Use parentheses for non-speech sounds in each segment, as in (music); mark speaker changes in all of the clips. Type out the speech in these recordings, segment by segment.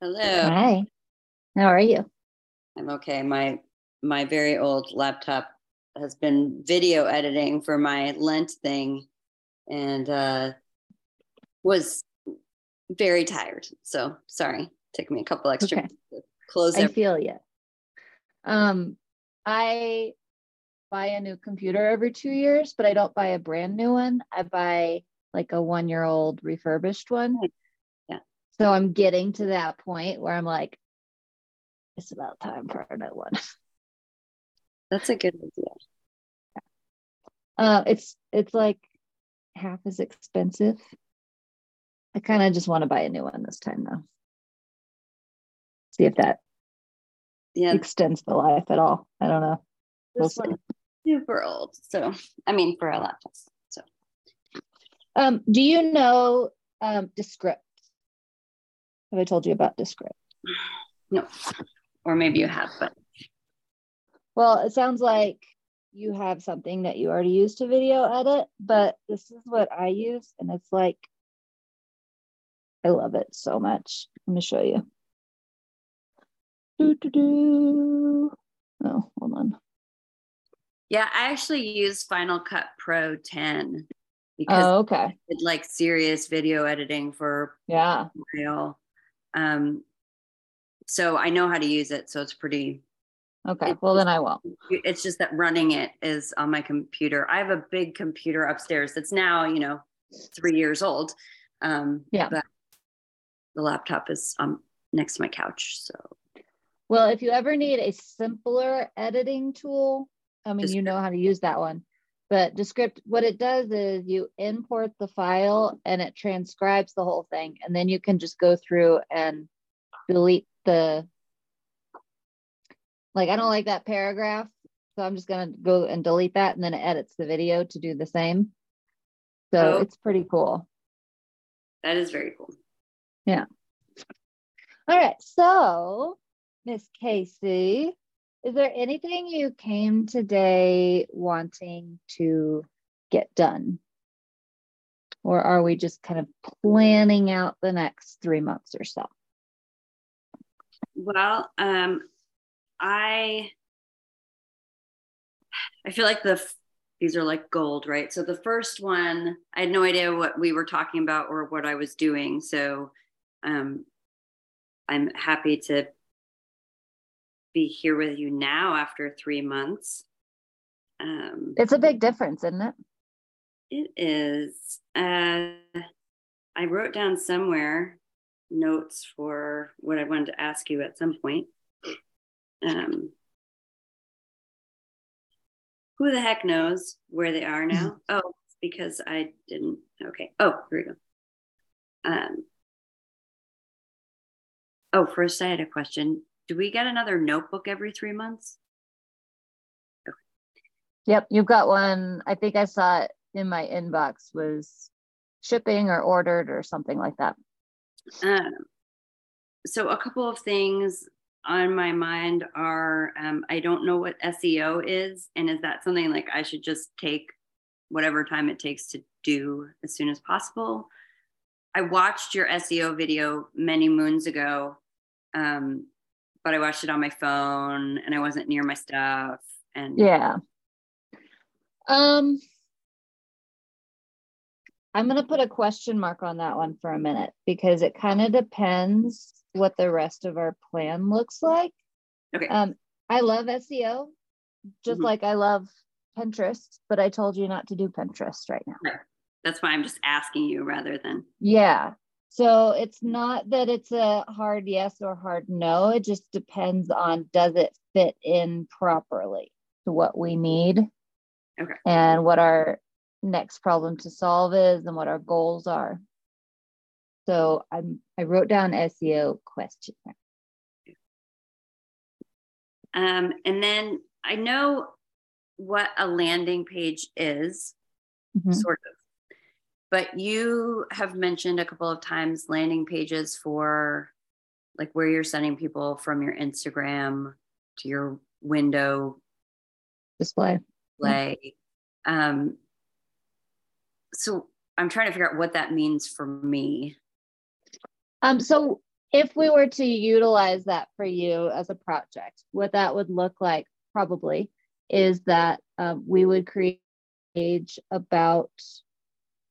Speaker 1: Hello.
Speaker 2: Hi. How are you?
Speaker 1: I'm okay. My my very old laptop has been video editing for my Lent thing and uh was very tired. So sorry. Took me a couple extra
Speaker 2: Okay.
Speaker 1: to close
Speaker 2: I
Speaker 1: it.
Speaker 2: feel you. Um, I buy a new computer every two years, but I don't buy a brand new one. I buy like a one year old refurbished one. So I'm getting to that point where I'm like, it's about time for a new one. (laughs)
Speaker 1: That's a good idea.
Speaker 2: Uh, it's it's like half as expensive. I kind of just want to buy a new one this time though. See if that
Speaker 1: Yeah,
Speaker 2: extends the life at all. I don't know. We'll
Speaker 1: this one's super old. So I mean for a laptop. So
Speaker 2: Um, do you know um, Descript? Have I told you about Descript?
Speaker 1: no. Or maybe you have, but
Speaker 2: Well, it sounds like you have something that you already use to video edit, but this is what I use, and it's like I love it so much. Let me show you. Do, do, do. Oh, hold on.
Speaker 1: yeah, I actually use Final Cut Pro 10 because
Speaker 2: Oh, okay.
Speaker 1: it's like serious video editing for
Speaker 2: Yeah.
Speaker 1: real. Um, so I know how to use it. So it's pretty,
Speaker 2: Okay.
Speaker 1: It-
Speaker 2: Well, then I won't.
Speaker 1: it's just that running it is on my computer. I have a big computer upstairs that's now, you know, three years old. Um,
Speaker 2: Yeah.
Speaker 1: But the laptop is um, next to my couch. So
Speaker 2: Well, if you ever need a simpler editing tool, I mean, you know how to use that one. But Descript, what it does is you import the file and it transcribes the whole thing. And then you can just go through and delete the, like, I don't like that paragraph. So I'm just going to go and delete that. And then it edits the video to do the same. So
Speaker 1: Oh.
Speaker 2: it's pretty cool.
Speaker 1: that is very cool. Yeah.
Speaker 2: All right. So, Miss Casey, is there anything you came today wanting to get done? Or are we just kind of planning out the next three months or so?
Speaker 1: Well, um, I I feel like the these are like gold, right? So the first one, I had no idea what we were talking about or what I was doing. So um, I'm happy to be here with you now after three months. Um,
Speaker 2: It's a big difference, isn't it?
Speaker 1: it is. Uh, I wrote down somewhere notes for what I wanted to ask you at some point. Um, who the heck knows where they are now? (laughs) Oh, because I didn't. Okay. Oh, here we go. Um, oh, first I had a question. Do we get another notebook every three months?
Speaker 2: Yep. You've got one. I think I saw it in my inbox was shipping or ordered or something like that.
Speaker 1: Um, so a couple of things on my mind are um, I don't know what SEO is, and is that something like I should just take whatever time it takes to do as soon as possible? I watched your SEO video many moons ago, um, but I watched it on my phone and I wasn't near my stuff. And
Speaker 2: Yeah. Um, I'm going to put a question mark on that one for a minute because it kind of depends what the rest of our plan looks like.
Speaker 1: okay,
Speaker 2: Um, I love SEO just
Speaker 1: Mhm.
Speaker 2: like I love Pinterest, but I told you not to do Pinterest right now.
Speaker 1: that's why I'm just asking you rather than
Speaker 2: Yeah. So it's not that it's a hard yes or hard no. It just depends on does it fit in properly to what we need
Speaker 1: Okay.
Speaker 2: and what our next problem to solve is and what our goals are. So I'm I wrote down SEO question.
Speaker 1: Um, and then I know what a landing page is,
Speaker 2: Mhm.
Speaker 1: sort of. But you have mentioned a couple of times landing pages for like where you're sending people from your Instagram to your window
Speaker 2: Display.
Speaker 1: play. Um, so I'm trying to figure out what that means for me.
Speaker 2: Um, so if we were to utilize that for you as a project, what that would look like probably is that um, we would create page about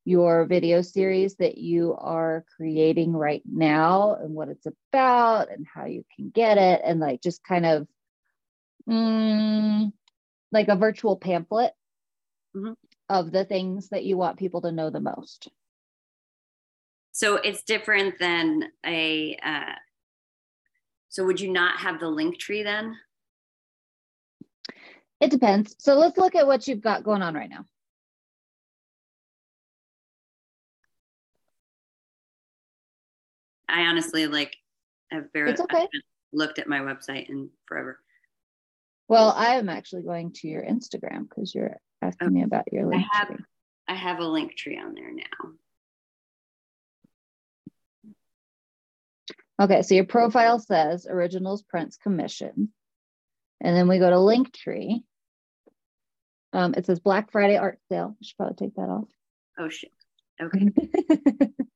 Speaker 2: your video series that you are creating right now and what it's about and how you can get it and like just kind of mm, like a virtual pamphlet mm-hmm. of the things that you want people to know the most.
Speaker 1: So it's different than a uh, so would you not have the link tree then?
Speaker 2: It depends. So let's look at what you've got going on right now
Speaker 1: I honestly like have very
Speaker 2: it's okay.
Speaker 1: looked at my website in forever.
Speaker 2: Well, I am actually going to your Instagram because you're asking okay. me about your link.
Speaker 1: I have
Speaker 2: tree.
Speaker 1: I have a link tree on there now.
Speaker 2: Okay, so your profile says originals prints commission. And then we go to Linktree. Um, it says Black Friday art sale. I should probably take that off.
Speaker 1: Oh shit. (laughs) Okay. (laughs)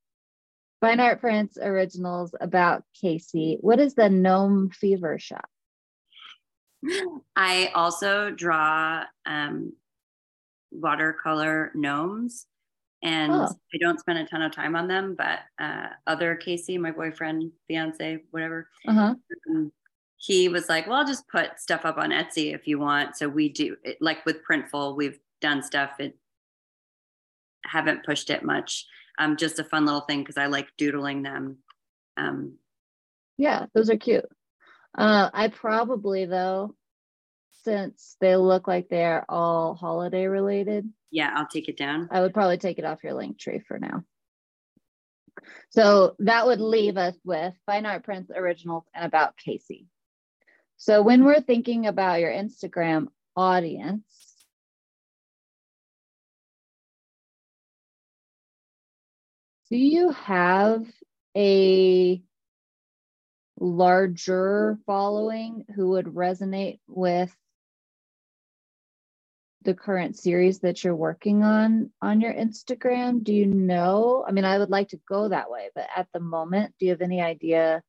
Speaker 2: Fine Art Prints Originals about Casey. What is the Gnome Fever Shop?
Speaker 1: I also draw um, watercolor gnomes and oh. I don't spend a ton of time on them, but uh, other Casey, my boyfriend, fiance, whatever, uh-huh. um, he was like, well, I'll just put stuff up on Etsy if you want. So we do it like with Printful, we've done stuff. It haven't pushed it much um, just a fun little thing because I like doodling them. Um,
Speaker 2: yeah, those are cute. Uh, I probably though, since they look like they're all holiday related.
Speaker 1: Yeah, I'll take it down.
Speaker 2: I would probably take it off your link tree for now. So that would leave us with Fine Art Prints Originals and About Casey. So when we're thinking about your Instagram audience, do you have a larger following who would resonate with the current series that you're working on on your Instagram? Do you know? I mean, I would like to go that way, but at the moment, do you have any idea?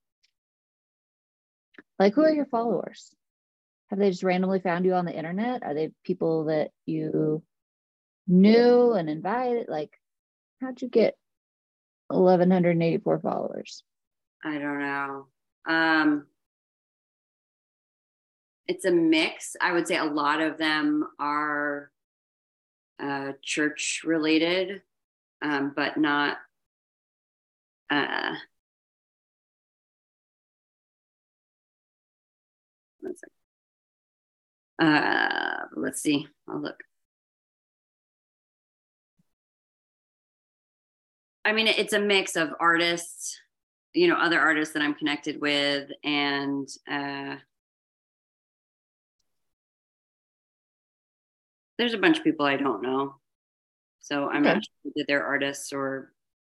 Speaker 2: Like, who are your followers? Have they just randomly found you on the internet? Are they people that you knew and invited? Like, how'd you get 1184 followers.
Speaker 1: I don't know. Um it's a mix. I would say a lot of them are uh, church related um, but not uh, uh, let's see. I'll look I mean, it's a mix of artists, you know, other artists that I'm connected with, and uh, there's a bunch of people I don't know. So I'm okay. not sure that they're artists or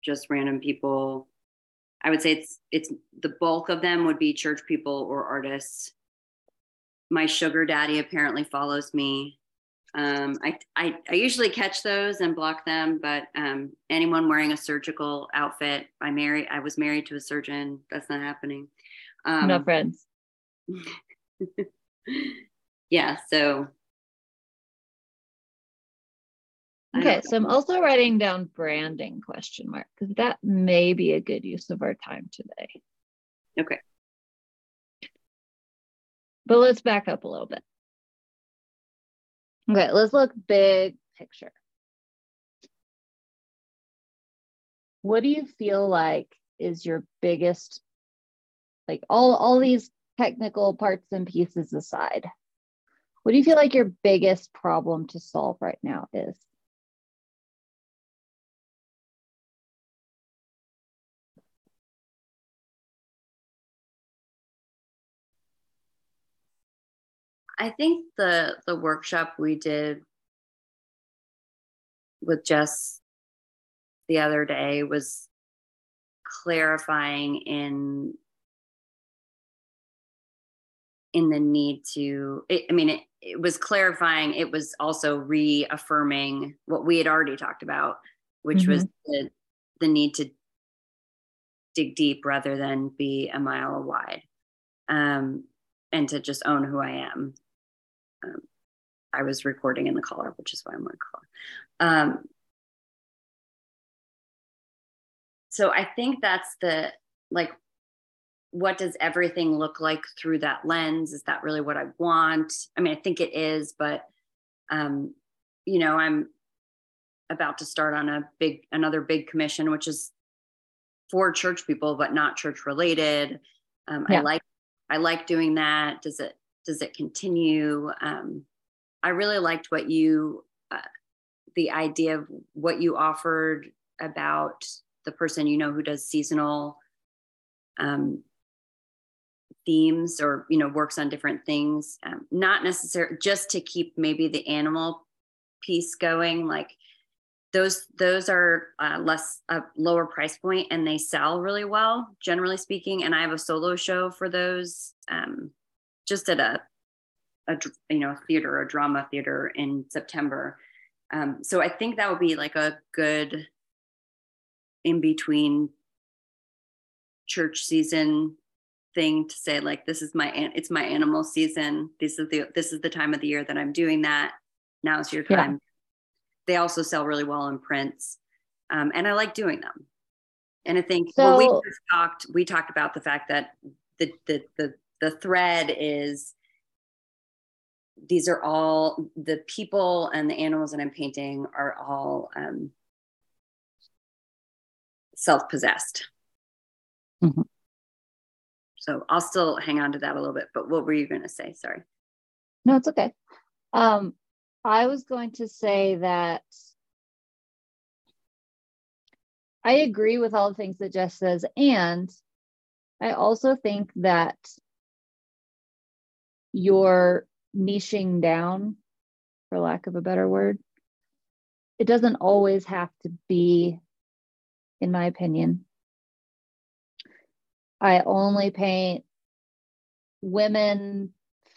Speaker 1: just random people. I would say it's it's the bulk of them would be church people or artists. My sugar daddy apparently follows me. Um, I, I, I, usually catch those and block them, but um, anyone wearing a surgical outfit, I married, I was married to a surgeon. That's not happening.
Speaker 2: Um, no friends. (laughs)
Speaker 1: yeah. So.
Speaker 2: Okay, so I'm also writing down branding question mark because that may be a good use of our time today.
Speaker 1: Okay.
Speaker 2: But let's back up a little bit. Okay, let's look big picture. What do you feel like is your biggest, like all, all these technical parts and pieces aside, what do you feel like your biggest problem to solve right now is?
Speaker 1: I think the the workshop we did with Jess the other day was clarifying in in the need to it, i mean it, it was clarifying it was also reaffirming what we had already talked about which mm-hmm. was the, the need to dig deep rather than be a mile wide um, and to just own who i am um, i was recording in the collar which is why i'm wearing collar um, so i think that's the like what does everything look like through that lens? Is that really what i want? I mean i think it is but um you know i'm about to start on a big another big commission which is for church people but not church related. Um, yeah. i like i like doing that. Does it does it continue? Um, i really liked what you uh, the idea of what you offered about the person you know who does seasonal um, themes or you know works on different things um, not necessarily just to keep maybe the animal piece going like those those are uh, less a lower price point and they sell really well generally speaking and i have a solo show for those um, just at a, a you know theater a drama theater in september. Um, so i think that would be like a good in between church season thing to say like this is my it's my animal season. This is the this is the time of the year that i'm doing that. Now's your time. Yeah. they also sell really well in prints. Um, and i like doing them. And i think so, we talked we talked about the fact that the the the, the thread is these are all the people and the animals that i'm painting are all um, self-possessed mm-hmm. So I'll still hang on to that a little bit. But what were you going to say? Sorry.
Speaker 2: No, it's okay. Um, I was going to say that I agree with all the things that Jess says. And I also think that you're niching down, for lack of a better word. It doesn't always have to be, in my opinion, I only paint women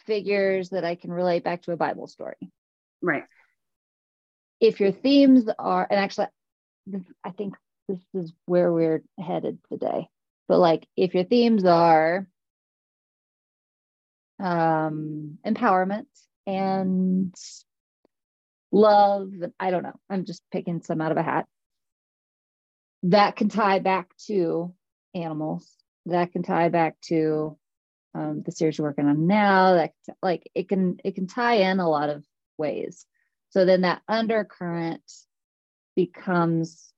Speaker 2: figures that I can relate back to a Bible story.
Speaker 1: Right.
Speaker 2: If your themes are, and actually, I think this is where we're headed today. But like, if your themes are um, empowerment and love, I don't know, I'm just picking some out of a hat. That can tie back to animals. That can tie back to um, the series you're working on now. That like it can it can tie in a lot of ways. So then that undercurrent becomes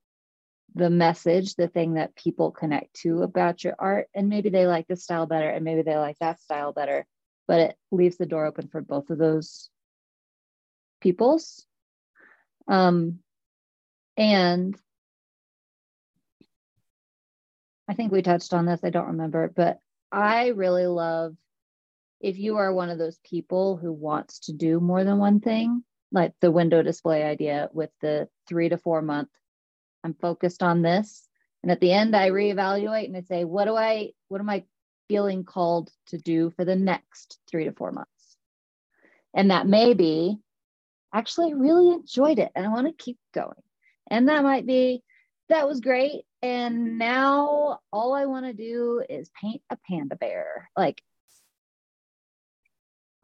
Speaker 2: the message the thing that people connect to about your art. And maybe they like this style better and maybe they like that style better but it leaves the door open for both of those peoples um, and I think we touched on this. I don't remember, but I really love if you are one of those people who wants to do more than one thing, like the window display idea with the three to four month, I'm focused on this. And at the end, I reevaluate and I say, what do I, what am I feeling called to do for the next three to four months? And that may be, actually, I really enjoyed it and I want to keep going. And that might be, that was great. And now all I want to do is paint a panda bear. Like,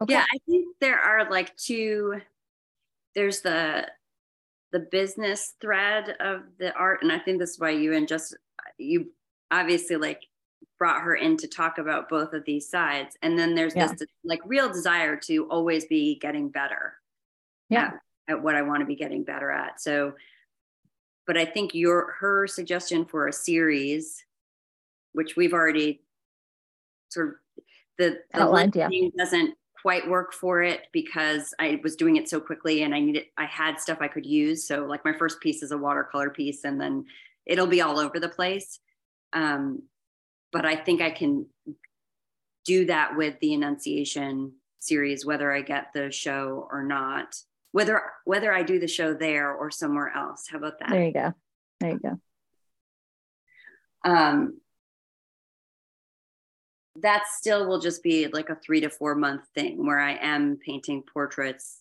Speaker 1: okay. yeah, I think there are like two. There's the the business thread of the art, and I think this is why you and Jess you obviously like brought her in to talk about both of these sides. And then there's yeah. this like real desire to always be getting better.
Speaker 2: Yeah.
Speaker 1: At, at what I want to be getting better at. So but I think your her suggestion for a series, which we've already sort of the, the
Speaker 2: Outlined, yeah.
Speaker 1: doesn't quite work for it because I was doing it so quickly and I needed I had stuff I could use. So like my first piece is a watercolor piece and then it'll be all over the place. Um, but I think I can do that with the Annunciation series, whether I get the show or not whether whether I do the show there or somewhere else. How about that?
Speaker 2: There you go. There you go.
Speaker 1: Um, that still will just be like a three to four month thing where I am painting portraits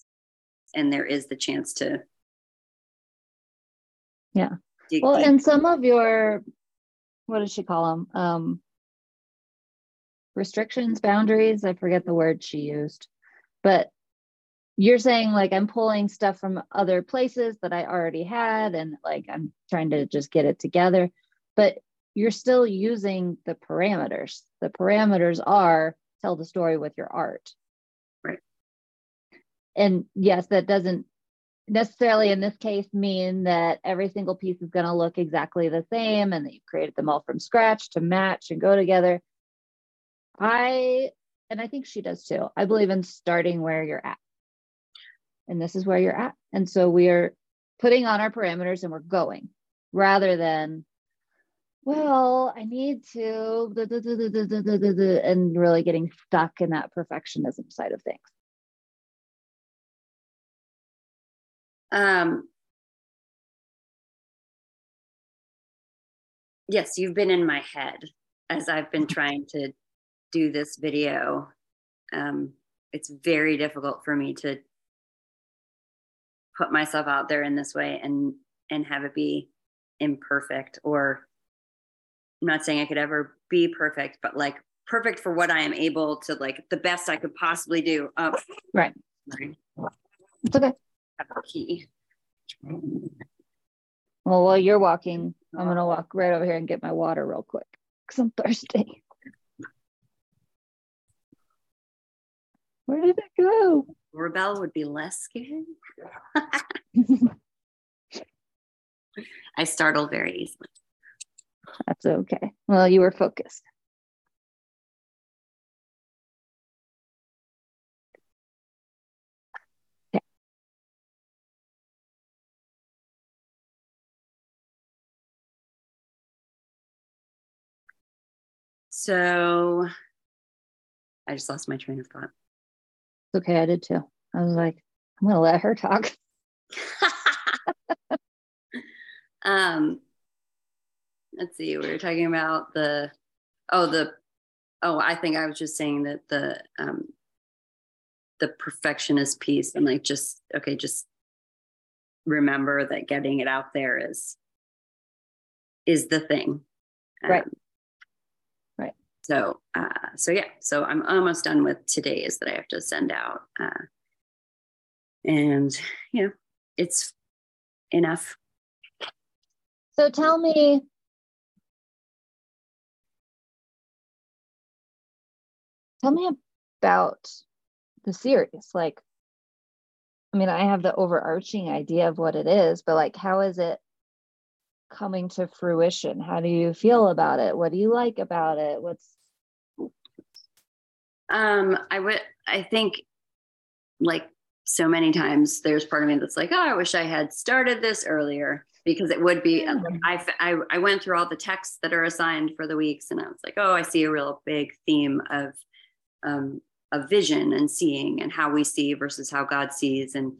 Speaker 1: and there is the chance to.
Speaker 2: Yeah. Well, and some of your what does she call them? Um, restrictions, boundaries. I forget the word she used, but you're saying like I'm pulling stuff from other places that I already had, and like I'm trying to just get it together, but you're still using the parameters. The parameters are tell the story with your art.
Speaker 1: Right.
Speaker 2: And yes, that doesn't necessarily in this case mean that every single piece is going to look exactly the same and that you've created them all from scratch to match and go together. I, and I think she does too, I believe in starting where you're at. And this is where you're at. And so we are putting on our parameters and we're going rather than, well, I need to, and really getting stuck in that perfectionism side of things.
Speaker 1: Um, yes, you've been in my head as I've been (laughs) trying to do this video. Um, it's very difficult for me to put myself out there in this way and and have it be imperfect or I'm not saying I could ever be perfect, but like perfect for what I am able to like the best I could possibly do.
Speaker 2: Um, right. It's okay key. Well, while you're walking, I'm gonna walk right over here and get my water real quick because I'm thirsty. Where did it go?
Speaker 1: Rebel would be less scared. (laughs) I startle very easily.
Speaker 2: That's okay. Well, you were focused.
Speaker 1: So I just lost my train of thought.
Speaker 2: It's okay. I did too. I was like, I'm going to let her talk. (laughs) (laughs)
Speaker 1: um, let's see. We were talking about the, oh, the, oh, I think I was just saying that the, um, the perfectionist piece and like just, okay, just remember that getting it out there is, is the thing.
Speaker 2: Um, right
Speaker 1: so uh, so yeah so i'm almost done with today's that i have to send out uh, and you know it's enough.
Speaker 2: So tell me tell me about the series like i mean i have the overarching idea of what it is but like how is it coming to fruition? How do you feel about it? What do you like about it? What's
Speaker 1: um I would I think like so many times there's part of me that's like, oh, I wish I had started this earlier because it would be yeah. I, I I went through all the texts that are assigned for the weeks and I was like, oh, I see a real big theme of um of vision and seeing and how we see versus how God sees and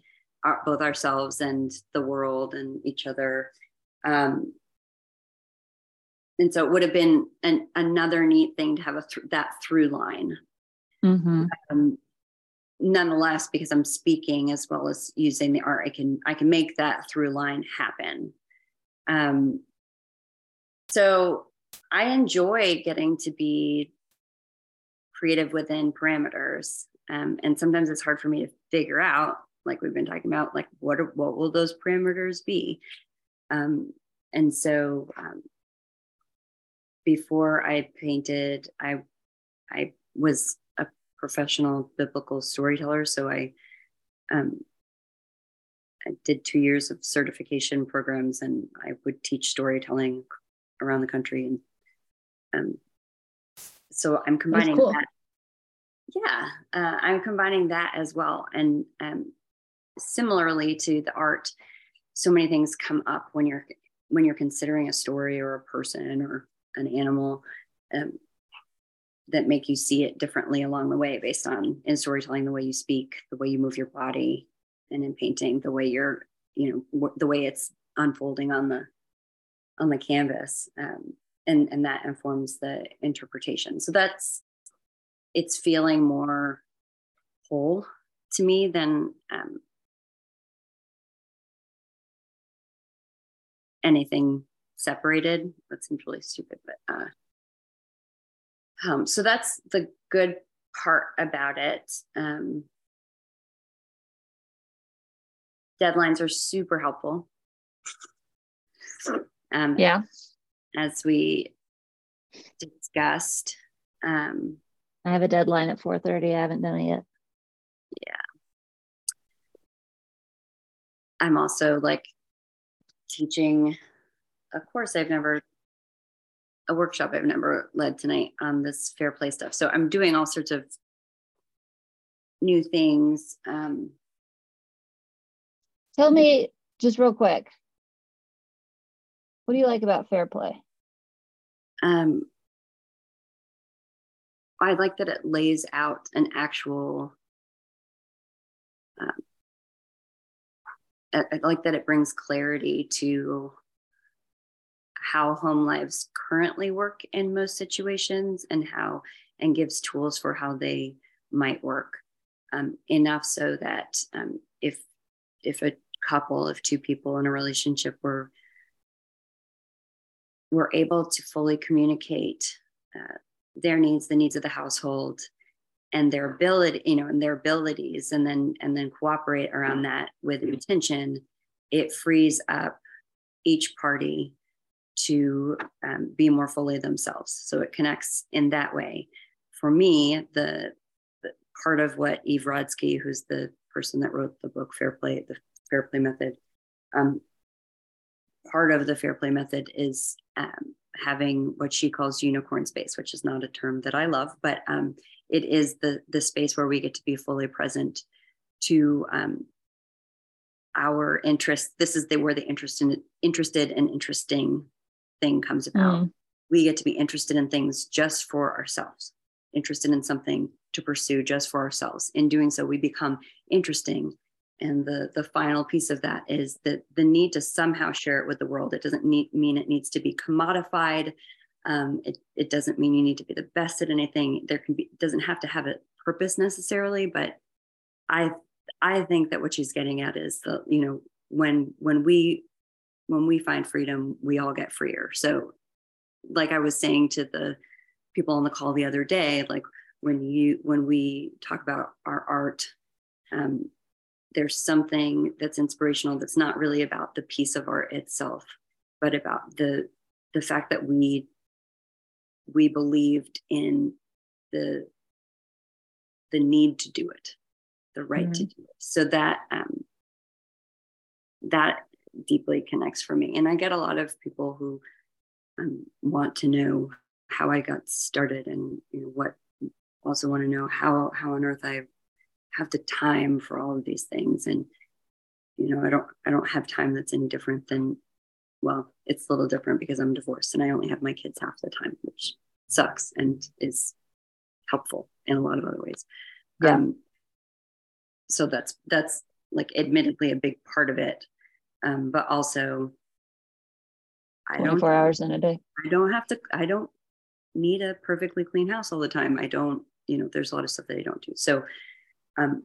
Speaker 1: our, both ourselves and the world and each other um, and so it would have been an, another neat thing to have a th- that through line. Mm-hmm. Um, nonetheless, because I'm speaking as well as using the art, I can I can make that through line happen. Um, so I enjoy getting to be creative within parameters, um, and sometimes it's hard for me to figure out, like we've been talking about, like what are, what will those parameters be? Um, and so um, before I painted, I I was a professional biblical storyteller. So I um, I did two years of certification programs, and I would teach storytelling around the country. And um, so I'm combining cool. that. Yeah, uh, I'm combining that as well, and um, similarly to the art so many things come up when you're when you're considering a story or a person or an animal um, that make you see it differently along the way based on in storytelling the way you speak the way you move your body and in painting the way you're you know the way it's unfolding on the on the canvas um, and and that informs the interpretation. So that's it's feeling more whole to me than um, anything separated. That seems really stupid, but uh, um, so that's the good part about it. Um, deadlines are super helpful.
Speaker 2: Um, yeah.
Speaker 1: As we discussed. Um,
Speaker 2: I have a deadline at 4:30. I haven't done it yet.
Speaker 1: Yeah. I'm also like teaching a course I've never a workshop I've never led tonight on this fair play stuff. So I'm doing all sorts of new things. Um,
Speaker 2: Tell me just real quick. What do you like about fair play?
Speaker 1: Um, I like that it lays out an actual. Um, I, I like that it brings clarity to how home lives currently work in most situations and how and gives tools for how they might work um, enough so that um, if if a couple of two people in a relationship were were able to fully communicate uh, their needs the needs of the household and their ability you know and their abilities and then and then cooperate around that with intention it frees up each party to um, be more fully themselves. So it connects in that way. For me, the, the, part of what Eve Rodsky, who's the person that wrote the book Fair Play, the Fair Play Method, um, part of the Fair Play Method is um, having what she calls unicorn space, which is not a term that I love, but um, it is the the space where we get to be fully present to um, our interests. This is the where the interest in, interested and interesting thing comes about. Mm. We get to be interested in things just for ourselves, interested in something to pursue just for ourselves. In doing so, we become interesting. And the, the final piece of that is that the need to somehow share it with the world. It doesn't need, mean it needs to be commodified. Um, it, it doesn't mean you need to be the best at anything. There can be, doesn't have to have a purpose necessarily, but I, I think that what she's getting at is the, you know, when, when we when we find freedom, we all get freer. So, like I was saying to the people on the call the other day, like when you when we talk about our art, um, there's something that's inspirational that's not really about the piece of art itself, but about the the fact that we we believed in the the need to do it, the right mm-hmm. to do it. So that um, that deeply connects for me. And I get a lot of people who um, want to know how I got started and you know, what also want to know how how on earth I have the time for all of these things. And you know, I don't I don't have time that's any different than well, it's a little different because I'm divorced and I only have my kids half the time, which sucks and is helpful in a lot of other ways. Yeah. Um, so that's that's like admittedly a big part of it um, but also
Speaker 2: I 24 don't hours in a day.
Speaker 1: I don't have to, I don't need a perfectly clean house all the time. I don't, you know, there's a lot of stuff that I don't do. So, um,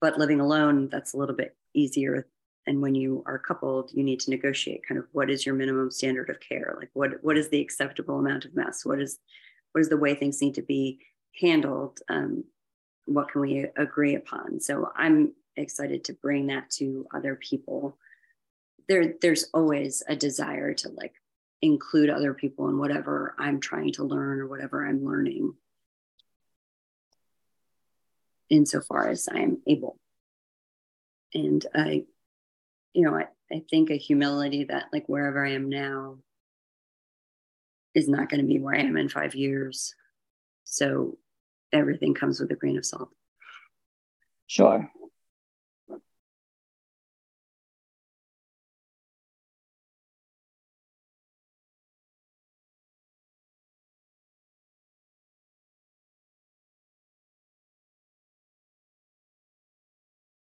Speaker 1: but living alone, that's a little bit easier. And when you are coupled, you need to negotiate kind of what is your minimum standard of care? Like what, what is the acceptable amount of mess? What is, what is the way things need to be handled? Um, what can we agree upon? So I'm excited to bring that to other people there there's always a desire to like include other people in whatever I'm trying to learn or whatever I'm learning insofar as I'm able. And I, you know, I, I think a humility that like wherever I am now is not going to be where I am in five years. So everything comes with a grain of salt.
Speaker 2: Sure.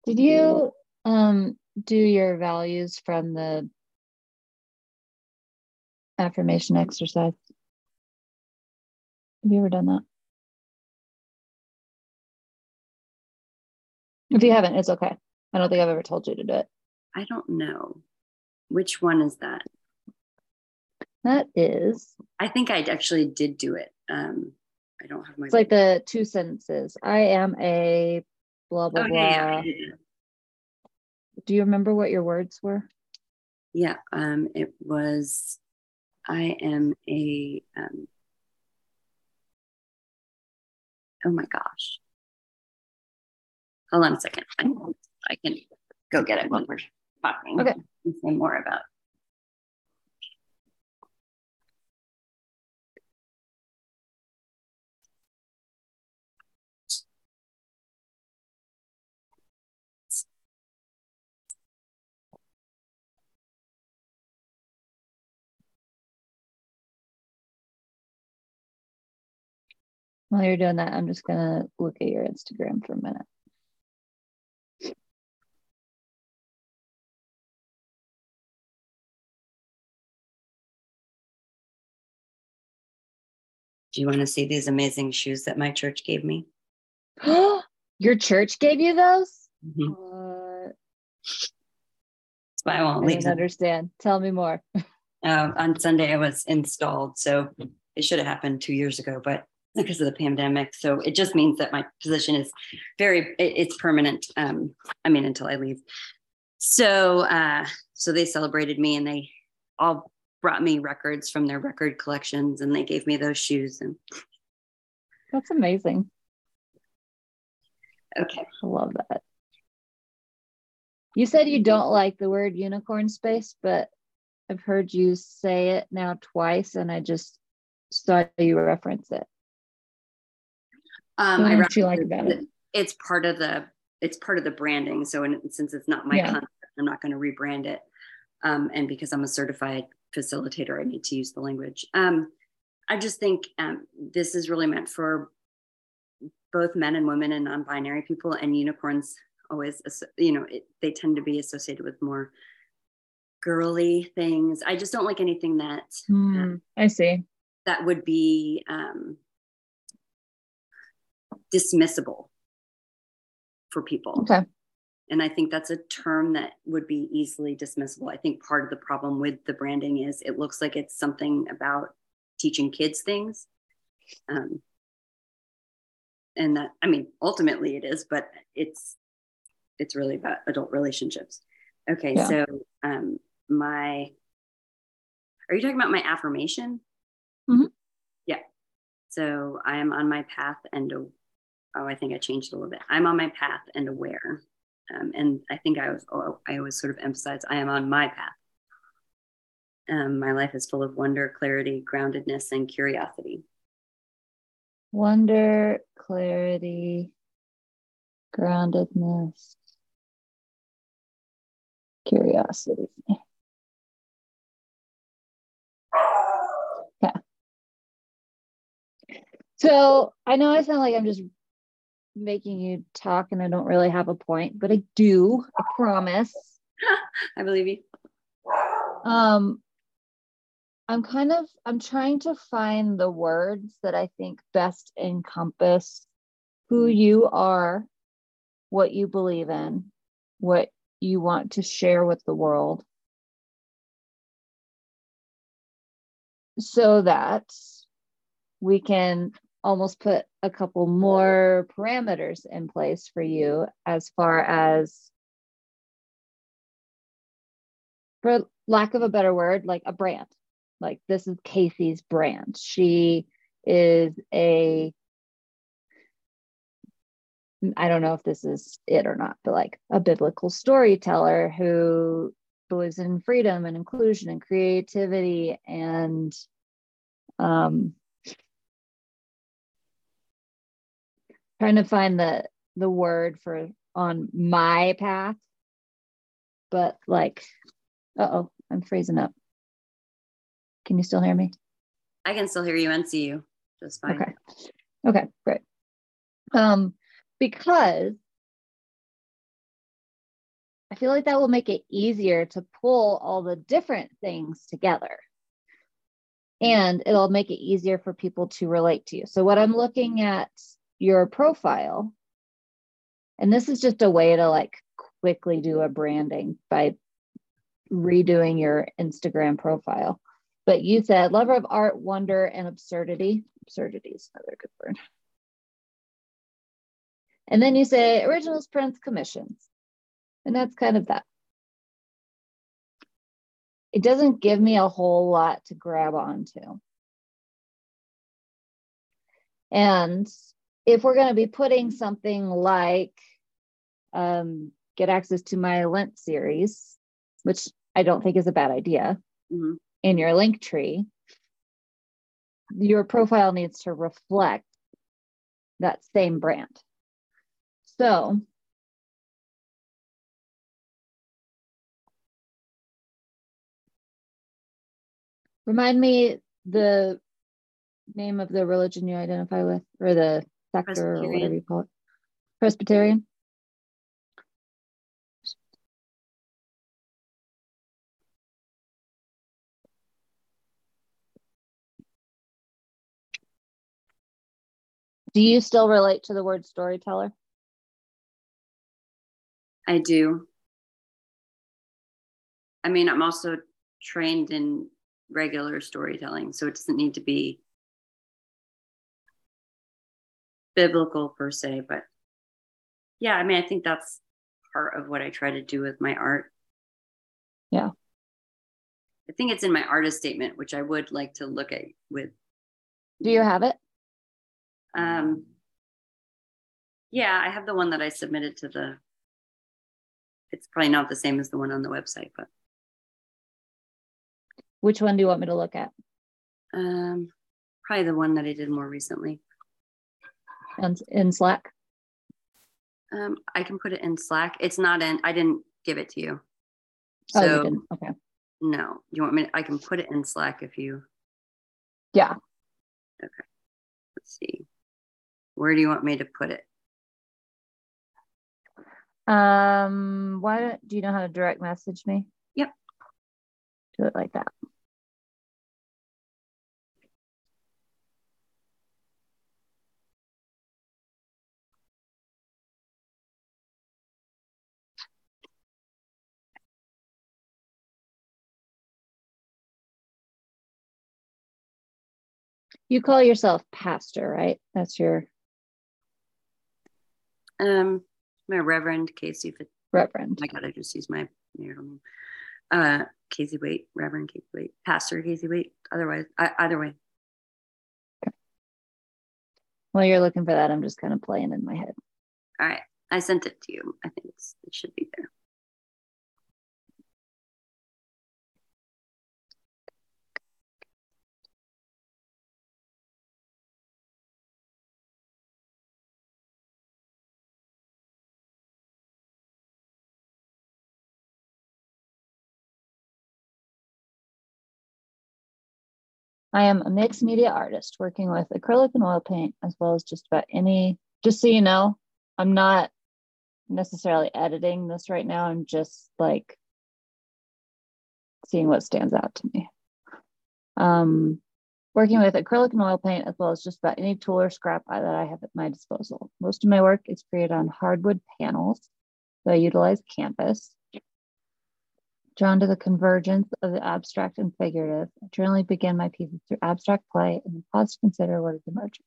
Speaker 2: Did you um, do your values from the affirmation exercise? Have you ever done that? If you haven't, it's okay. I don't think I've ever told you to do it.
Speaker 1: I don't know. Which one is that?
Speaker 2: That is.
Speaker 1: I think I actually did do it. Um, I don't have my.
Speaker 2: It's like the two sentences. I am a blah blah
Speaker 1: oh,
Speaker 2: blah.
Speaker 1: yeah, yeah.
Speaker 2: Do you remember what your words were?
Speaker 1: Yeah, um, it was. I am a. Um, oh my gosh. Hold on a second. I, I can go get it when we're talking.
Speaker 2: Okay.
Speaker 1: And say more about.
Speaker 2: While you're doing that, I'm just gonna look at your Instagram for a minute.
Speaker 1: Do you want to see these amazing shoes that my church gave me? (gasps)
Speaker 2: your church gave you those?
Speaker 1: Mhm. That's why I won't
Speaker 2: I
Speaker 1: leave
Speaker 2: didn't understand. Tell me more. (laughs)
Speaker 1: Uh, on Sunday, I was installed, so it should have happened two years ago, but because of the pandemic, so it just means that my position is very it- it's permanent. Um, I mean, until I leave. So, uh, so they celebrated me, and they all brought me records from their record collections, and they gave me those shoes. And
Speaker 2: That's amazing.
Speaker 1: okay,
Speaker 2: I love that. You said you don't like the word unicorn space, but I've heard you say it now twice, and I just saw you reference it.
Speaker 1: Um,
Speaker 2: What
Speaker 1: I
Speaker 2: don't you like about it?
Speaker 1: It's part of the it's part of the branding. So, in, since it's not my
Speaker 2: Yeah.
Speaker 1: concept, I'm not going to rebrand it. Um, and because I'm a certified facilitator, I need to use the language. Um, I just think um, this is really meant for both men and women and non-binary people. And unicorns always, you know, it, they tend to be associated with more girly things. I just don't like anything that
Speaker 2: Hmm, I see.
Speaker 1: that would be um, dismissible for people.
Speaker 2: Okay.
Speaker 1: And I think that's a term that would be easily dismissible. I think part of the problem with the branding is it looks like it's something about teaching kids things. Um, and that, I mean, ultimately it is, but it's it's really about adult relationships. Okay,
Speaker 2: Yeah.
Speaker 1: so um, my, are you talking about my affirmation?
Speaker 2: Mhm.
Speaker 1: Yeah. So I am on my path and a- oh, I think I changed a little bit. I'm on my path and aware. Um, and I think I was, oh, I always sort of emphasize I am on my path. Um, my life is full of wonder, clarity, groundedness, and curiosity.
Speaker 2: Wonder, clarity, groundedness, curiosity. Yeah. So I know I sound like I'm just making you talk and I don't really have a point, but I do, I promise. (laughs)
Speaker 1: I believe you.
Speaker 2: Um, I'm kind of I'm trying to find the words that I think best encompass who you are, what you believe in, what you want to share with the world. So that we can almost put a couple more parameters in place for you as far as for lack of a better word, like a brand. Like this is Casey's brand. She is a I don't know if this is it or not, but like a biblical storyteller who believes in freedom and inclusion and creativity and um trying to find the the word for on my path but like uh-oh i'm freezing up. Can you still hear me?
Speaker 1: I can still hear you and see you just fine.
Speaker 2: okay. Okay great. Um because i feel like that will make it easier to pull all the different things together. And it'll make it easier for people to relate to you. So what i'm looking at your profile and this is just a way to like quickly do a branding by redoing your instagram profile But you said lover of art, wonder, and absurdity. Absurdity is another good word. And then you say originals, prints, commissions. And that's kind of that. It doesn't give me a whole lot to grab onto. And if we're going to be putting something like um, get access to my Lent series, which I don't think is a bad idea, mm-hmm. in your link tree, your profile needs to reflect that same brand. So remind me the name of the religion you identify with or the sector or whatever you call it. Presbyterian. Do you still relate to the word storyteller?
Speaker 1: I do. I mean, I'm also trained in regular storytelling, so it doesn't need to be biblical per se, but yeah, I mean, I think that's part of what I try to do with my art.
Speaker 2: Yeah.
Speaker 1: I think it's in my artist statement, which I would like to look at with.
Speaker 2: Do you have it?
Speaker 1: Um, yeah, I have the one that I submitted to the it's probably not the same as the one on the website, but
Speaker 2: which one do you want me to look at?
Speaker 1: Um, probably the one that I did more recently.
Speaker 2: And in Slack.
Speaker 1: Um, I can put it in Slack. It's not in. I didn't give it to you.
Speaker 2: So, oh, you didn't. Okay.
Speaker 1: No, you want me? To, I can put it in Slack if you.
Speaker 2: Yeah.
Speaker 1: Okay. Let's see. Where do you want me to put it?
Speaker 2: Um, why don't do you know how to direct message me?
Speaker 1: Yep.
Speaker 2: Do it like that. You call yourself pastor, right? That's your
Speaker 1: um my Reverend Casey.
Speaker 2: Reverend.
Speaker 1: Oh my God, I just used my marital name. Uh, Casey Wait, Reverend Casey Wait, Pastor Casey Wait. Otherwise, I, either way.
Speaker 2: Okay. While you're looking for that, I'm just kind of playing in my head.
Speaker 1: All right, I sent it to you. I think it's it should be there.
Speaker 2: I am a mixed media artist working with acrylic and oil paint, as well as just about any. Just so you know, I'm not necessarily editing this right now. I'm just like seeing what stands out to me. Um, working with acrylic and oil paint, as well as just about any tool or scrap that I have at my disposal. Most of my work is created on hardwood panels, so I utilize canvas. Drawn to the convergence of the abstract and figurative, I generally begin my pieces through abstract play and pause to consider what is emerging.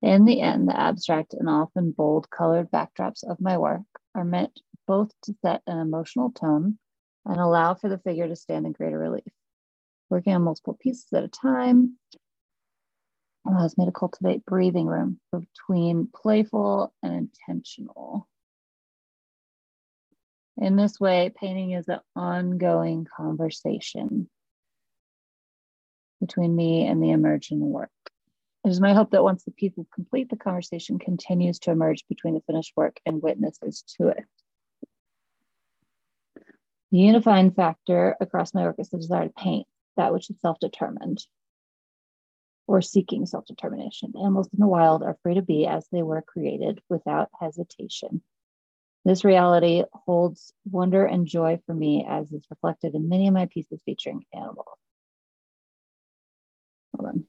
Speaker 2: In the end, the abstract and often bold colored backdrops of my work are meant both to set an emotional tone and allow for the figure to stand in greater relief. Working on multiple pieces at a time allows me to cultivate breathing room between playful and intentional. In this way, painting is an ongoing conversation between me and the emerging work. It is my hope that once the pieces complete, the conversation continues to emerge between the finished work and witnesses to it. The unifying factor across my work is the desire to paint that which is self determined or seeking self determination. Animals in the wild are free to be as they were created without hesitation. This reality holds wonder and joy for me as is reflected in many of my pieces featuring animals. Hold on.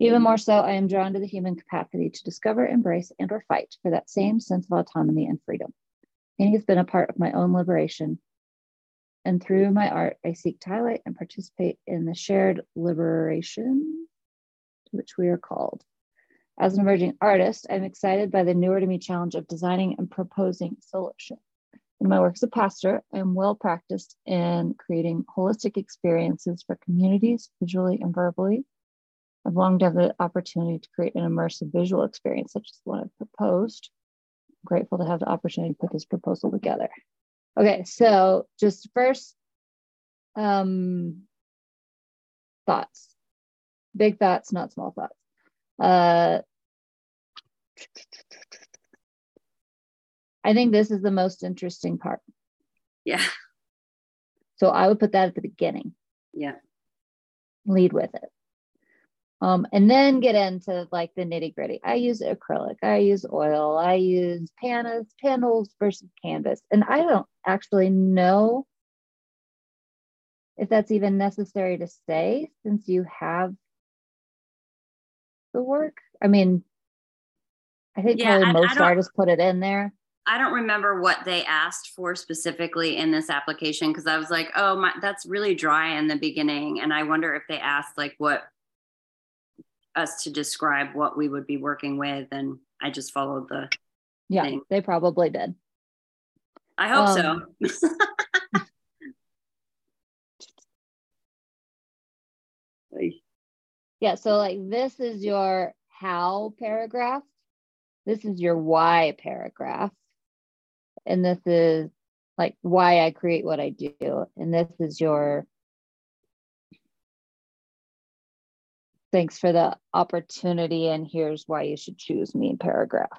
Speaker 2: Even more so, I am drawn to the human capacity to discover, embrace, and or fight for that same sense of autonomy and freedom. Painting has been a part of my own liberation. And through my art, I seek to highlight and participate in the shared liberation to which we are called. As an emerging artist, I'm excited by the newer to me challenge of designing and proposing solution. In my work as a pastor, I am well practiced in creating holistic experiences for communities, visually and verbally. I've long to have the opportunity to create an immersive visual experience, such as the one I've proposed. I'm grateful to have the opportunity to put this proposal together. Okay, so just first um, thoughts, big thoughts, not small thoughts. Uh, I think this is the most interesting part.
Speaker 1: Yeah.
Speaker 2: So I would put that at the beginning.
Speaker 1: Yeah.
Speaker 2: Lead with it. Um, and then get into like the nitty gritty. I use acrylic, I use oil, I use panas, panels versus canvas. And I don't actually know if that's even necessary to say since you have the work. I mean, I think yeah, probably most artists put it in there.
Speaker 1: I don't remember what they asked for specifically in this application because I was like, oh, my, that's really dry in the beginning. And I wonder if they asked like what us to describe what we would be working with. And I just followed the.
Speaker 2: Yeah, thing. they probably did.
Speaker 1: I hope um, (laughs) so.
Speaker 2: yeah, so like this is your how paragraph. This is your why paragraph and this is like why I create what I do. And this is your thanks for the opportunity, and here's why you should choose me paragraph.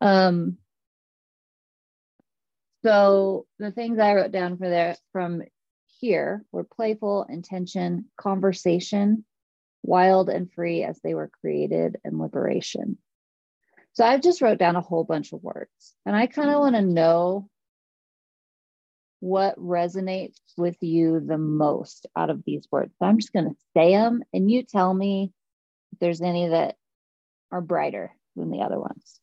Speaker 2: Um, so the things I wrote down for there from here were playful, intention, conversation, wild and free as they were created, and liberation. So I've just wrote down a whole bunch of words and I kind of want to know what resonates with you the most out of these words. So I'm just going to say them and you tell me if there's any that are brighter than the other ones.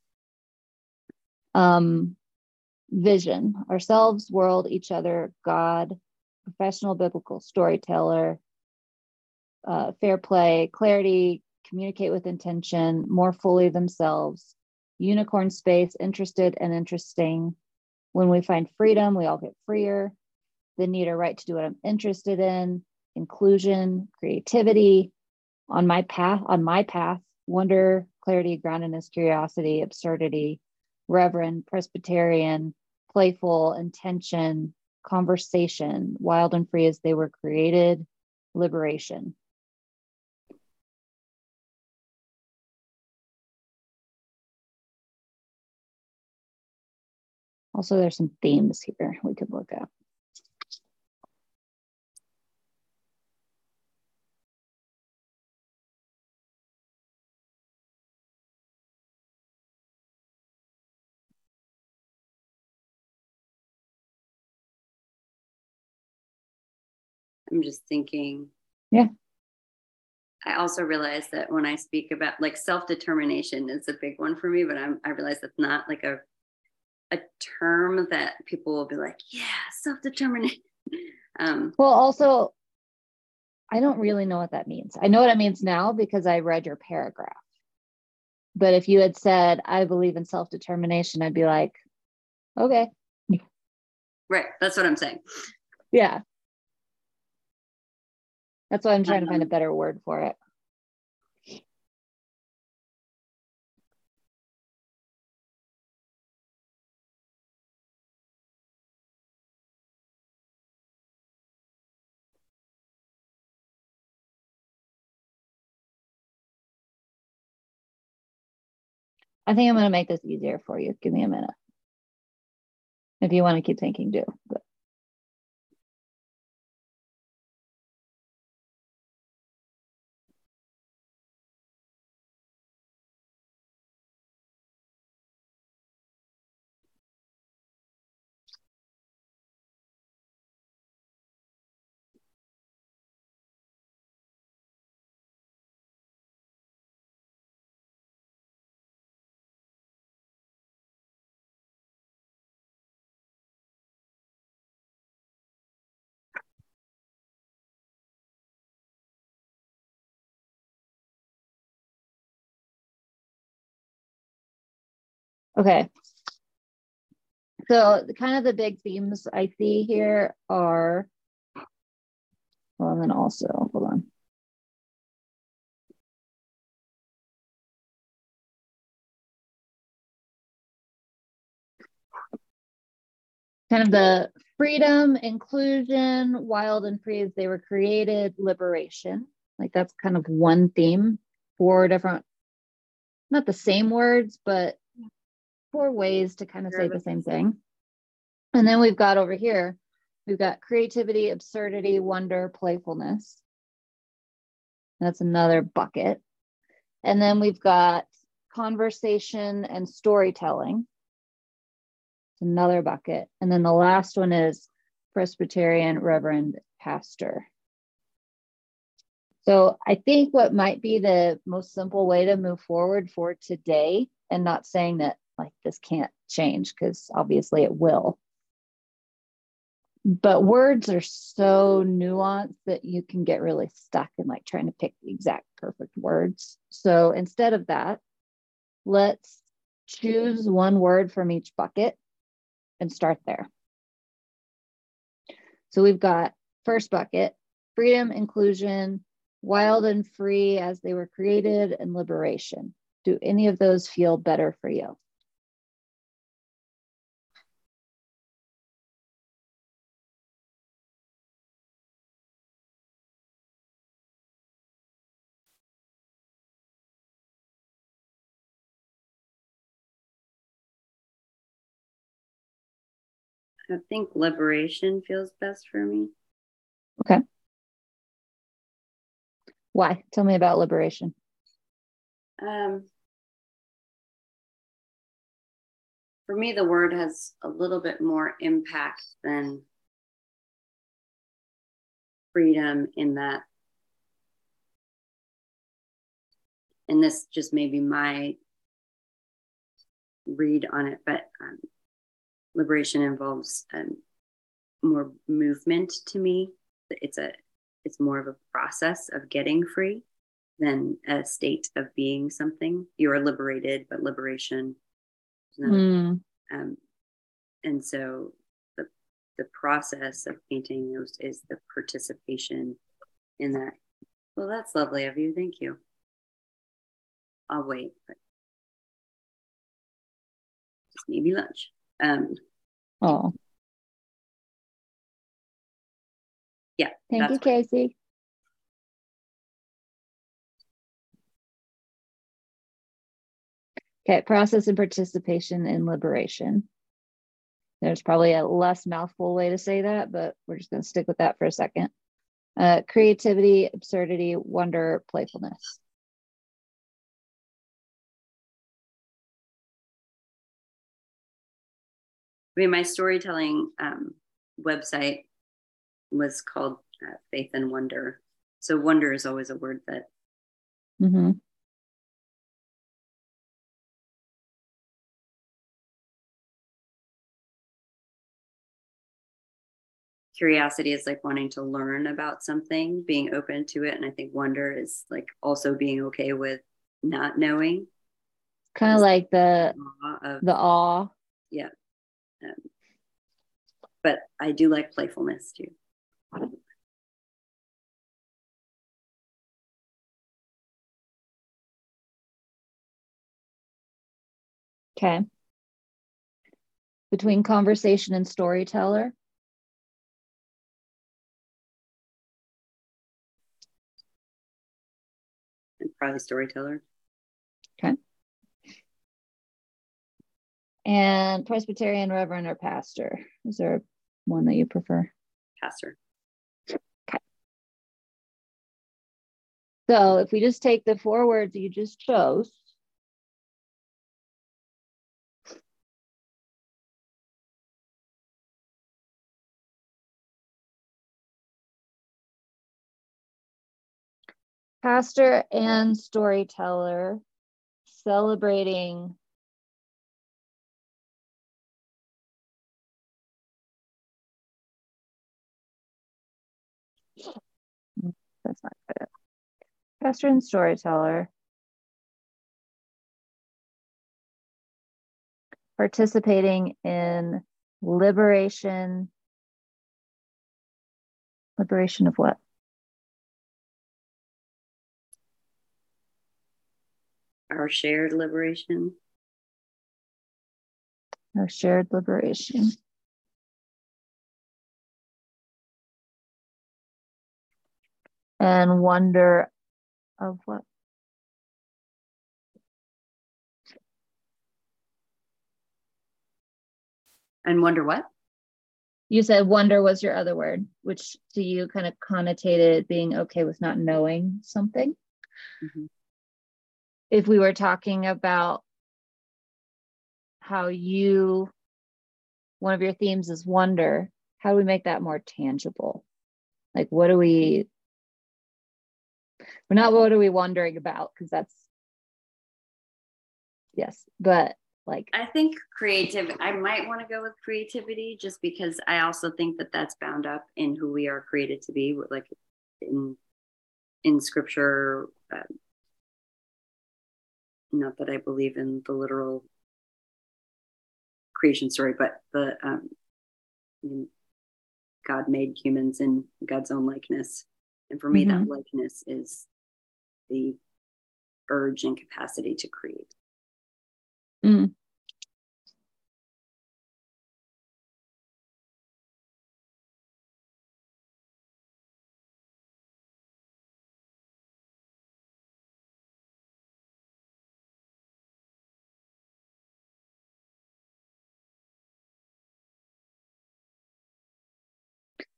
Speaker 2: Um, vision, ourselves, world, each other, God, professional biblical storyteller, uh, fair play, clarity, communicate with intention, more fully themselves, unicorn space, interested and interesting. When we find freedom, we all get freer. The need or right to do what I'm interested in, inclusion, creativity. On my path, on my path, wonder, clarity, groundedness, curiosity, absurdity, reverend, Presbyterian, playful, intention, conversation, wild and free as they were created, liberation. Also, there's some themes here we could look at.
Speaker 1: I'm just thinking.
Speaker 2: Yeah.
Speaker 1: I also realize that when I speak about like self determination is a big one for me, but I'm, I realize it's not like a a term that people will be like, yeah, self determination. (laughs) Um,
Speaker 2: well, also, I don't really know what that means. I know what it means now because I read your paragraph. But if you had said, I believe in self determination, I'd be like, okay.
Speaker 1: Right. That's what I'm saying.
Speaker 2: Yeah. That's why I'm trying um, to find a um, better word for it. I think I'm going to make this easier for you. Give me a minute. If you want to keep thinking, do. But. Okay. So the kind of the big themes I see here are, well, and then also, hold on. Kind of the freedom, inclusion, wild and free as they were created, liberation. Like that's kind of one theme, four different, not the same words, but four ways to kind of say the same thing. And then we've got over here, we've got creativity, absurdity, wonder, playfulness. That's another bucket. And then we've got conversation and storytelling. It's another bucket. And then the last one is Presbyterian Reverend Pastor. So I think what might be the most simple way to move forward for today, and not saying that like this can't change because obviously it will. But words are so nuanced that you can get really stuck in like trying to pick the exact perfect words. So instead of that, let's choose one word from each bucket and start there. So we've got first bucket freedom, inclusion, wild and free as they were created, and liberation. Do any of those feel better for you?
Speaker 1: I think liberation feels best for me.
Speaker 2: Okay. Why? Tell me about liberation.
Speaker 1: Um, for me, the word has a little bit more impact than freedom in that. And this just may be my read on it, but um, liberation involves um, more movement to me. It's a it's more of a process of getting free than a state of being something. You are liberated, but liberation. Mm. Um, and so the the process of painting those is the participation in that. Well, that's lovely of you. Thank you. I'll wait, but just maybe lunch. Um,
Speaker 2: oh.
Speaker 1: Yeah.
Speaker 2: Thank you, Casey. Okay, process and participation in liberation. There's probably a less mouthful way to say that, but we're just going to stick with that for a second. Uh, creativity, absurdity, wonder, playfulness.
Speaker 1: I mean, my storytelling um, website was called uh, Faith and Wonder. So, wonder is always a word that.
Speaker 2: Mm-hmm.
Speaker 1: Curiosity is like wanting to learn about something, being open to it. And I think wonder is like also being okay with not knowing.
Speaker 2: Kind of like the awe of, the awe.
Speaker 1: Yeah. Um, but I do like playfulness too.
Speaker 2: Okay. Between conversation and storyteller.
Speaker 1: And probably storyteller.
Speaker 2: Okay and Presbyterian Reverend or Pastor. Is there one that you prefer?
Speaker 1: Pastor.
Speaker 2: Okay. So if we just take the four words you just chose, pastor and storyteller celebrating That's not good. And storyteller. participating in liberation. Liberation of what?
Speaker 1: Our shared liberation.
Speaker 2: Our shared liberation. And wonder of what?
Speaker 1: And wonder what?
Speaker 2: You said wonder was your other word, which to you kind of connotated being okay with not knowing something. Mm-hmm. If we were talking about how you, one of your themes is wonder, how do we make that more tangible? Like, what do we, we're not what are we wondering about? Because that's, yes, but like
Speaker 1: i think creative i might want to go with creativity just because i also think that that's bound up in who we are created to be like in in scripture uh, not that i believe in the literal creation story but the um, god made humans in god's own likeness and for me mm-hmm. that likeness is the urge and capacity to create
Speaker 2: Mm.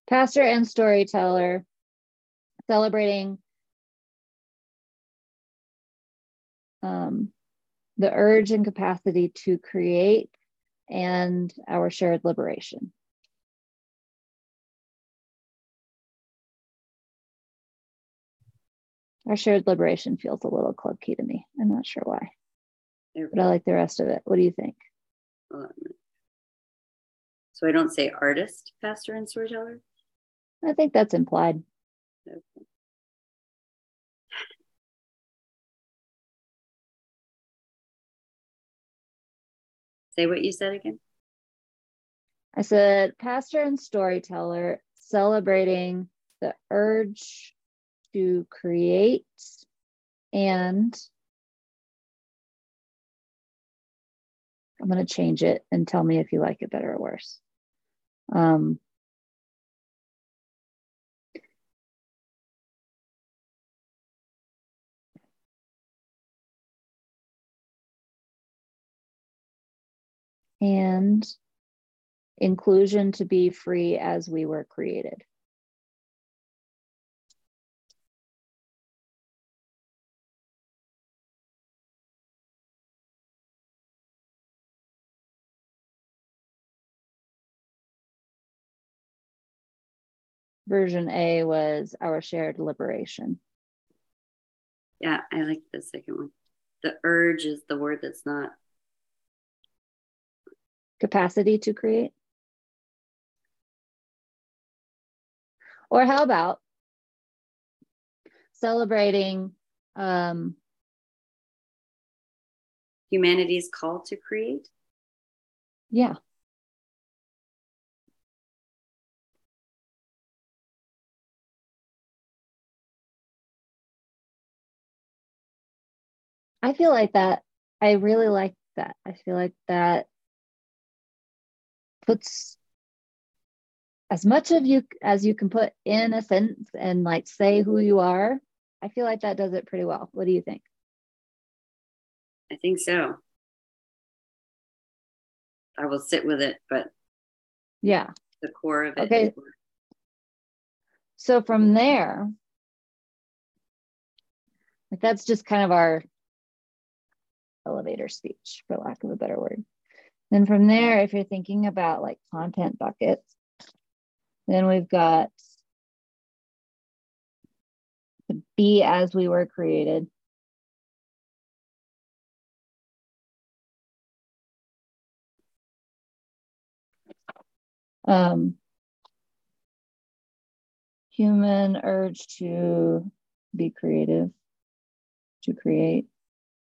Speaker 2: pastor and storyteller celebrating um, the urge and capacity to create and our shared liberation. Our shared liberation feels a little clunky to me. I'm not sure why, but I like the rest of it. What do you think?
Speaker 1: So I don't say artist, pastor, and storyteller?
Speaker 2: I think that's implied.
Speaker 1: Say what you said again.
Speaker 2: I said, pastor and storyteller celebrating the urge to create and I'm going to change it and tell me if you like it better or worse. Um, and inclusion to be free as we were created. Version A was our shared liberation.
Speaker 1: Yeah, I like the second one. The urge is the word that's not
Speaker 2: capacity to create? Or how about celebrating um,
Speaker 1: humanity's call to create?
Speaker 2: Yeah. I feel like that. I really like that. I feel like that puts as much of you as you can put in a sentence and like say who you are i feel like that does it pretty well. What do you think?
Speaker 1: I think so. I will sit with it but
Speaker 2: yeah.
Speaker 1: the core of it
Speaker 2: okay. so from there like that's just kind of our elevator speech for lack of a better word then from there, if you're thinking about like content buckets, then we've got be as we were created. Um, human urge to be creative, to create,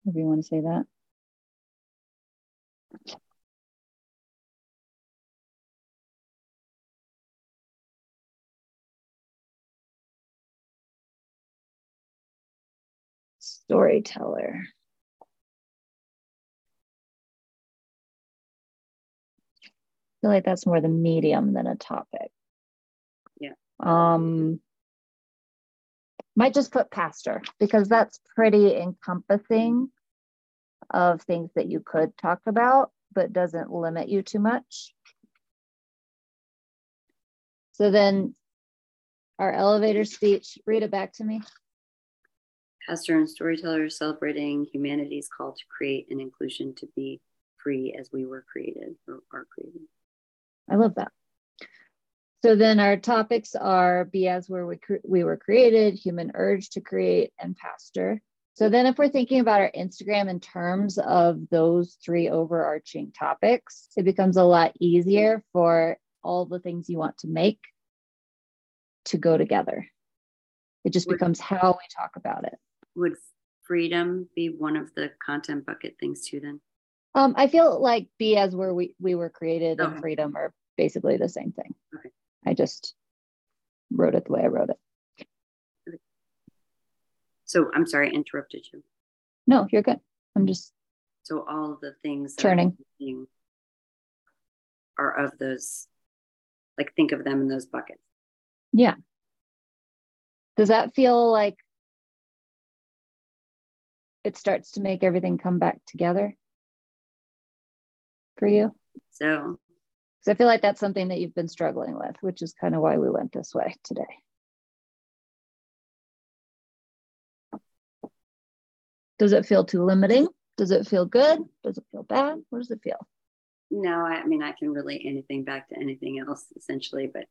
Speaker 2: if you want to say that. Storyteller. I feel like that's more the medium than a topic.
Speaker 1: Yeah.
Speaker 2: Um, might just put pastor because that's pretty encompassing of things that you could talk about, but doesn't limit you too much. So then our elevator speech, read it back to me.
Speaker 1: Pastor and storyteller celebrating humanity's call to create an inclusion to be free as we were created or are created.
Speaker 2: I love that. So then our topics are be as where we, cre- we were created, human urge to create, and pastor. So then if we're thinking about our Instagram in terms of those three overarching topics, it becomes a lot easier for all the things you want to make to go together. It just becomes how we talk about it.
Speaker 1: Would freedom be one of the content bucket things too then?
Speaker 2: Um, I feel like be as where we, we were created
Speaker 1: Okay.
Speaker 2: and freedom are basically the same thing.
Speaker 1: Okay.
Speaker 2: I just wrote it the way I wrote it.
Speaker 1: So I'm sorry, I interrupted you.
Speaker 2: No, you're good. I'm just
Speaker 1: So all of the things that
Speaker 2: Churning.
Speaker 1: Are of those, like think of them in those buckets.
Speaker 2: Yeah. Does that feel like it starts to make everything come back together for you?
Speaker 1: So
Speaker 2: Because I feel like that's something that you've been struggling with, which is kind of why we went this way today. Does it feel too limiting? Does it feel good? Does it feel bad? What does it feel?
Speaker 1: no, I mean I can relate anything back to anything else essentially, but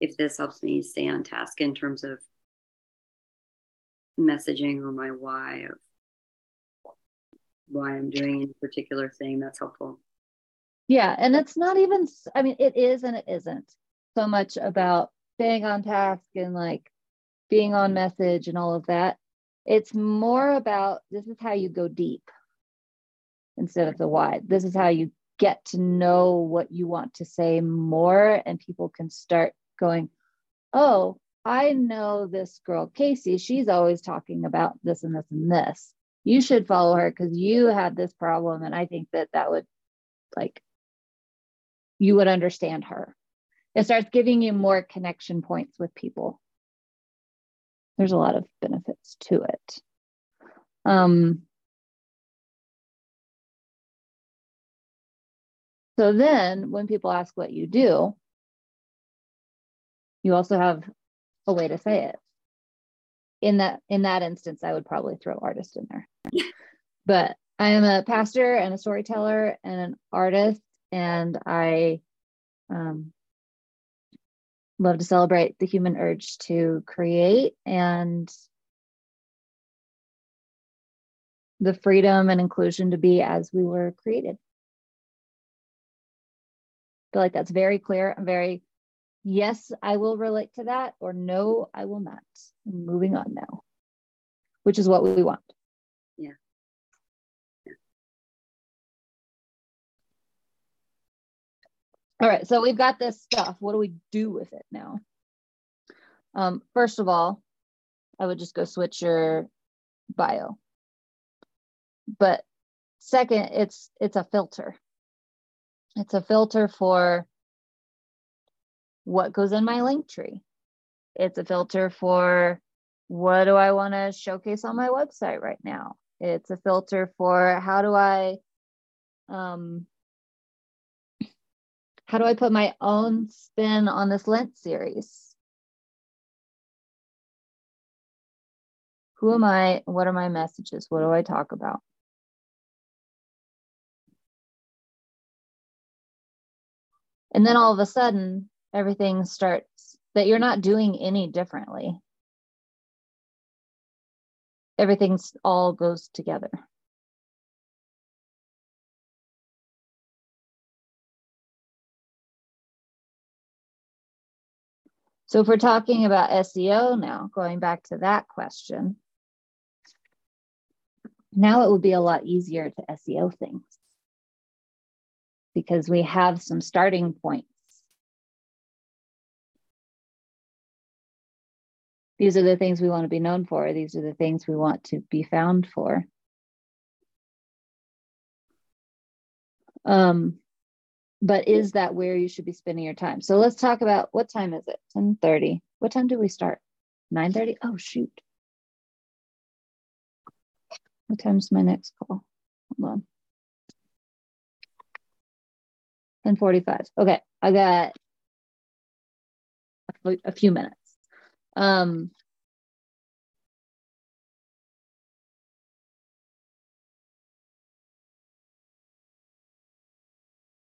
Speaker 1: if this helps me stay on task in terms of messaging or my why of why I'm doing any particular thing, that's helpful.
Speaker 2: Yeah. And it's not even, I mean, it is and it isn't so much about staying on task and like being on message and all of that. It's more about this is how you go deep instead of the wide. This is how you get to know what you want to say more, and people can start going, Oh, I know this girl, Casey. She's always talking about this and this and this. You should follow her because you had this problem. And I think that that would like you would understand her. It starts giving you more connection points with people. There's a lot of benefits to it. Um, so then when people ask what you do, you also have a way to say it. In that in that instance, I would probably throw artist in there. (laughs) but I am a pastor and a storyteller and an artist, and I um, love to celebrate the human urge to create and the freedom and inclusion to be as we were created. I feel like that's very clear and very yes, I will relate to that, or no, I will not. Moving on now, which is what we want.
Speaker 1: Yeah.
Speaker 2: All right, so we've got this stuff. What do we do with it now? Um, first of all, I would just go switch your bio. But second, it's it's a filter. It's a filter for what goes in my link tree. It's a filter for what do I want to showcase on my website right now. It's a filter for how do I um how do I put my own spin on this Lent series? Who am I? What are my messages? What do I talk about? And then all of a sudden, everything starts that you're not doing any differently. Everything's all goes together. So if we're talking about SEO now, going back to that question, now it would be a lot easier to SEO things because we have some starting points. These are the things we want to be known for. These are the things we want to be found for. Um, but is that where you should be spending your time? So let's talk about what time is it? 10:30. What time do we start? 9:30? Oh shoot. What time's my next call? Hold on. 10:45. Okay, I got a few minutes. Um,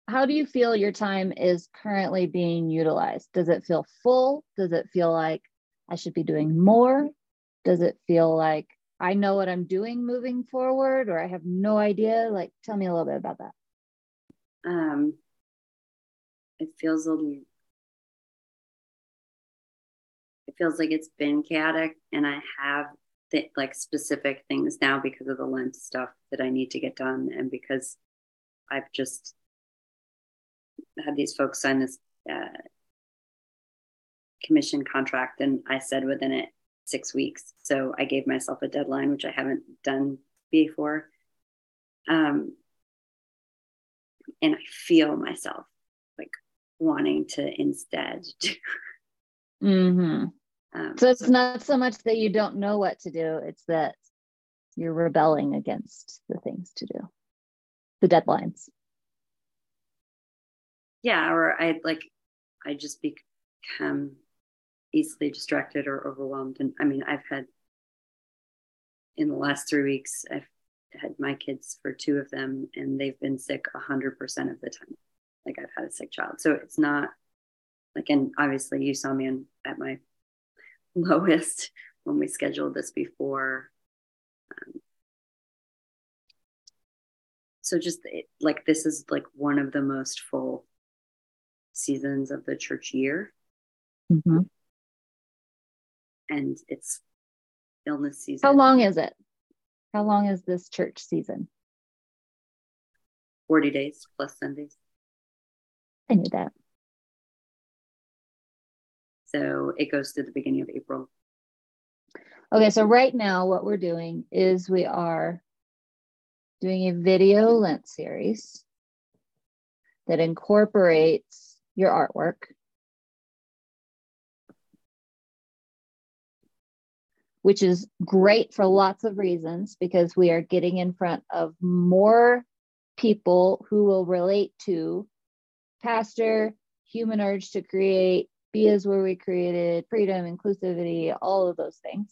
Speaker 2: how do you feel your time is currently being utilized? Does it feel full? Does it feel like I should be doing more? Does it feel like I know what I'm doing moving forward or I have no idea? Like, tell me a little bit about that.
Speaker 1: Um, it feels a feels like it's been chaotic and I have th- like specific things now because of the Lent stuff that I need to get done and because I've just had these folks sign this uh, commission contract, and I said within it six weeks. So I gave myself a deadline, which I haven't done before. Um, and I feel myself like wanting to instead.
Speaker 2: mm-hmm. Um, so it's so, not so much that you don't know what to do; it's that you're rebelling against the things to do, the deadlines.
Speaker 1: Yeah or i like i just become easily distracted or overwhelmed and i mean i've had in the last three weeks i've had my kids for two of them and they've been sick 100% of the time. Like i've had a sick child. So it's not like and obviously you saw me in, at my (laughs) lowest when we scheduled this before um, so just it, like this is like one of the most full seasons of the church year. Mm-hmm. And it's illness season.
Speaker 2: How long is it? How long is this church season?
Speaker 1: 40 days plus Sundays.
Speaker 2: I knew that.
Speaker 1: So it goes to the beginning of April.
Speaker 2: Okay, so right now, what we're doing is we are doing a video Lent series that incorporates your artwork. Which is great for lots of reasons because we are getting in front of more people who will relate to pastor, human urge to create, be is where we created, freedom, inclusivity, all of those things.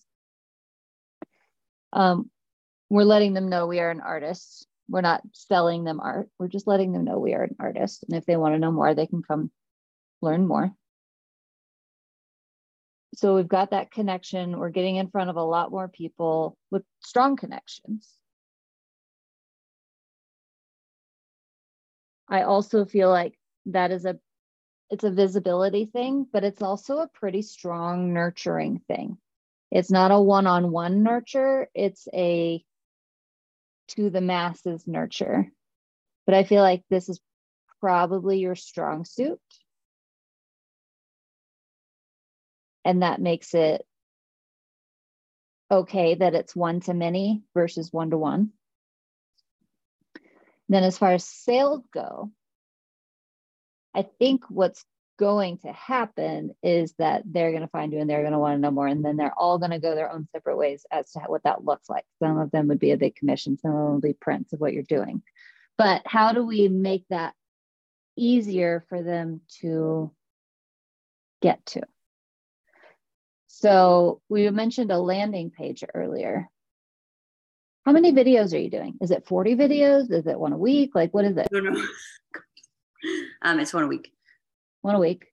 Speaker 2: Um, we're letting them know we are an artist we're not selling them art. We're just letting them know we are an artist. And if they want to know more, they can come learn more. So we've got that connection. We're getting in front of a lot more people with strong connections. I also feel like that is a it's a visibility thing, but it's also a pretty strong nurturing thing. It's not a one-on-one nurture, it's a to the masses nurture. But I feel like this is probably your strong suit. And that makes it okay that it's one to many versus one to one. Then, as far as sales go, I think what's going to happen is that they're going to find you and they're going to want to know more. And then they're all going to go their own separate ways as to what that looks like. Some of them would be a big commission, some of them will be prints of what you're doing. But how do we make that easier for them to get to? So we mentioned a landing page earlier. How many videos are you doing? Is it 40 videos? Is it one a week? Like, what is it?
Speaker 1: No, no. (laughs) (laughs) um, it's one a week
Speaker 2: one a week.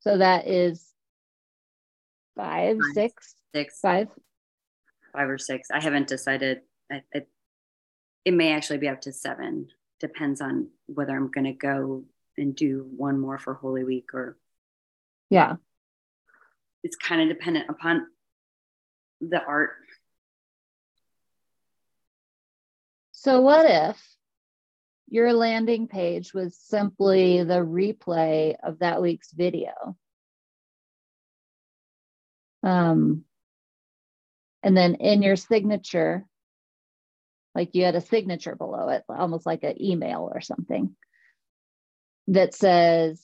Speaker 2: So that is five, five six,
Speaker 1: six,
Speaker 2: five,
Speaker 1: five or six. I haven't decided. I, it, it may actually be up to seven. Depends on whether I'm going to go and do one more for Holy Week or.
Speaker 2: Yeah.
Speaker 1: It's kind of dependent upon the art.
Speaker 2: So, what if your landing page was simply the replay of that week's video. Um, And then in your signature, like you had a signature below it, almost like an email or something that says,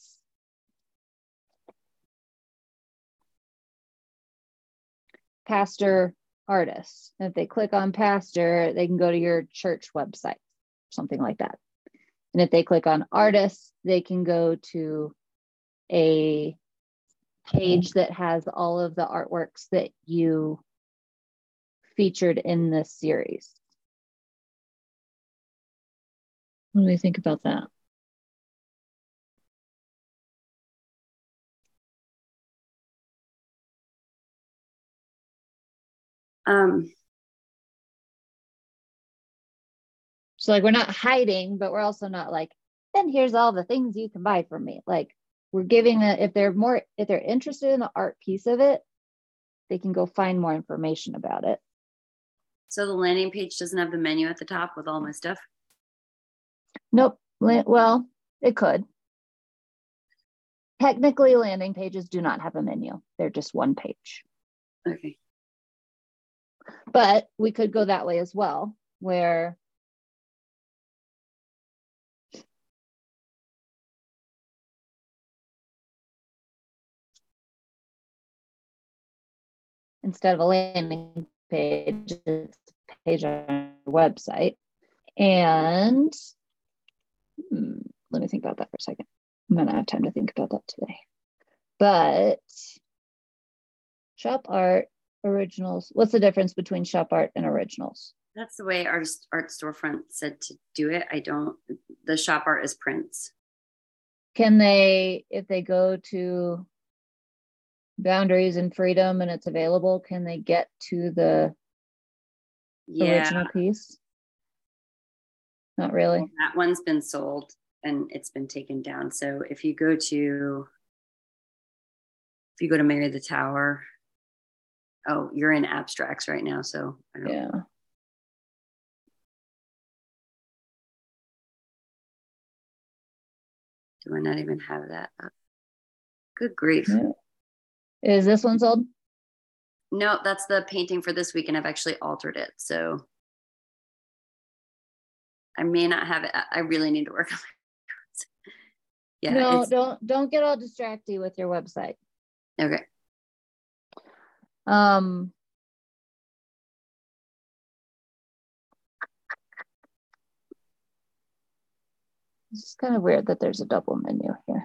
Speaker 2: pastor artist. If they click on pastor, they can go to your church website, something like that. And if they click on artists, they can go to a page that has all of the artworks that you featured in this series. What do you think about that?
Speaker 1: Um,
Speaker 2: so like we're not hiding, but we're also not like, and here's all the things you can buy from me. Like we're giving a, if they're more if they're interested in the art piece of it, they can go find more information about it.
Speaker 1: So the landing page doesn't have the menu at the top with all my stuff.
Speaker 2: Nope. Well, it could. Technically, landing pages do not have a menu. They're just one page.
Speaker 1: Okay.
Speaker 2: But we could go that way as well, where instead of a landing page, it's a page on your website. And hmm, let me think about that for a second. I'm gonna have time to think about that today. But shop art originals. What's the difference between shop art and originals?
Speaker 1: That's the way our art storefront said to do it. I don't. The shop art is prints.
Speaker 2: Can they, if they go to boundaries and freedom and it's available, can they get to the
Speaker 1: Yeah,
Speaker 2: original piece? Not really.
Speaker 1: that one's been sold and it's been taken down. So if you go to if you go to Mary the Tower, oh, you're in abstracts right now. So I don't
Speaker 2: Yeah.
Speaker 1: do I not even have that up? Good grief.
Speaker 2: Yeah. Is this one sold?
Speaker 1: No, that's the painting for this week, and I've actually altered it. So I may not have it. I- really need to work (laughs) on it. yeah.
Speaker 2: no, don't don't get all distracted with your website.
Speaker 1: okay.
Speaker 2: Um It's kind of weird that there's a double menu here.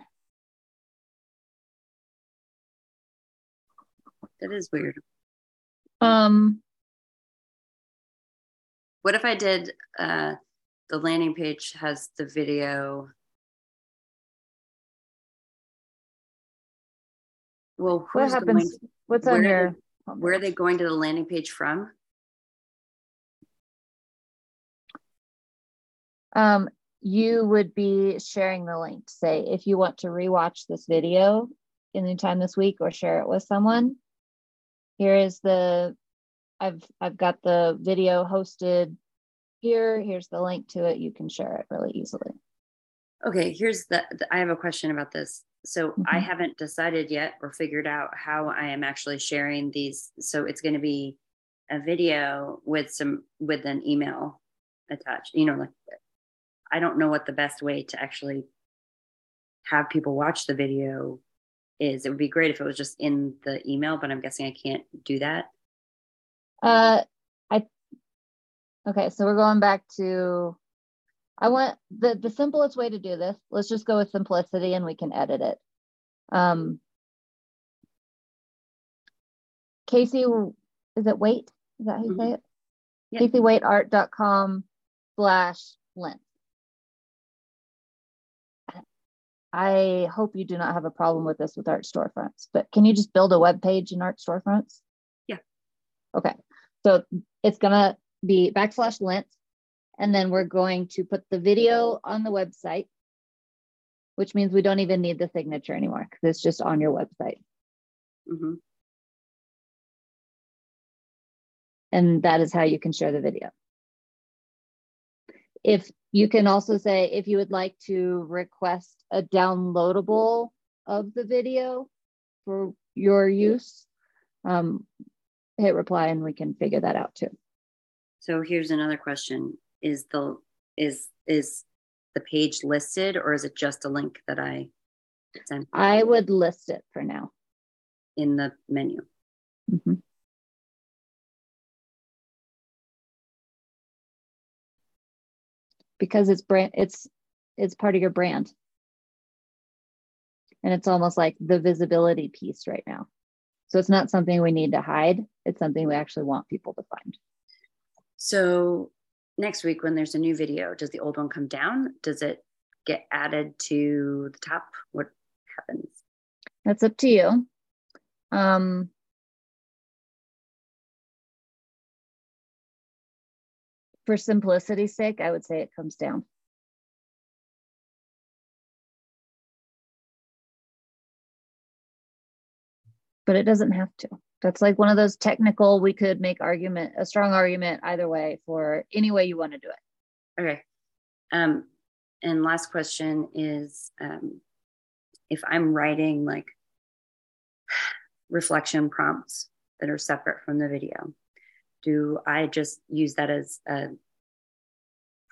Speaker 1: That is weird.
Speaker 2: Um,
Speaker 1: What if I did uh, the landing page has the video? Well,
Speaker 2: what happens?
Speaker 1: going?
Speaker 2: what's on your?
Speaker 1: Where are they going to the landing page from?
Speaker 2: Um, you would be sharing the link. Say if you want to rewatch this video anytime this week or share it with someone. Here is the I've I've got the video hosted here. Here's the link to it. You can share it really easily.
Speaker 1: Okay, here's the, I have a question about this. So I
Speaker 2: Mhm.
Speaker 1: haven't decided yet or figured out how I am actually sharing these. So it's going to be a video with some with an email attached. You know, like I don't know what the best way to actually have people watch the video is. It would be great if it was just in the email, but I'm guessing I can't do that.
Speaker 2: Uh, I okay. So we're going back to. I want the the simplest way to do this. Let's just go with simplicity, and we can edit it. Um, Casey, is it Wait? Is that how you say it?
Speaker 1: Yeah.
Speaker 2: CaseyWaitArt.com slash Lent. I hope you do not have a problem with this with art storefronts, but can you just build a web page in art storefronts?
Speaker 1: Yeah.
Speaker 2: Okay. So it's gonna be backslash Lent, and then we're going to put the video on the website, which means we don't even need the signature anymore because it's just on your website.
Speaker 1: hmm
Speaker 2: and that is how you can share the video. If you can also say if you would like to request a downloadable of the video for your use, um, hit reply and we can figure that out too.
Speaker 1: So here's another question. Is the is is the page listed or is it just a link that I send
Speaker 2: I would list it for now.
Speaker 1: in the menu?
Speaker 2: Mhm. Because it's brand, it's it's part of your brand, and it's almost like the visibility piece right now. So it's not something we need to hide. It's something we actually want people to find.
Speaker 1: So next week when there's a new video, does the old one come down? Does it get added to the top? What happens?
Speaker 2: That's up to you. Um, for simplicity's sake, I would say it comes down. But it doesn't have to. That's like one of those technical, we could make argument, a strong argument either way for any way you want to do it.
Speaker 1: Okay. Um, and last question is um, if I'm writing like reflection prompts that are separate from the video, do I just use that as a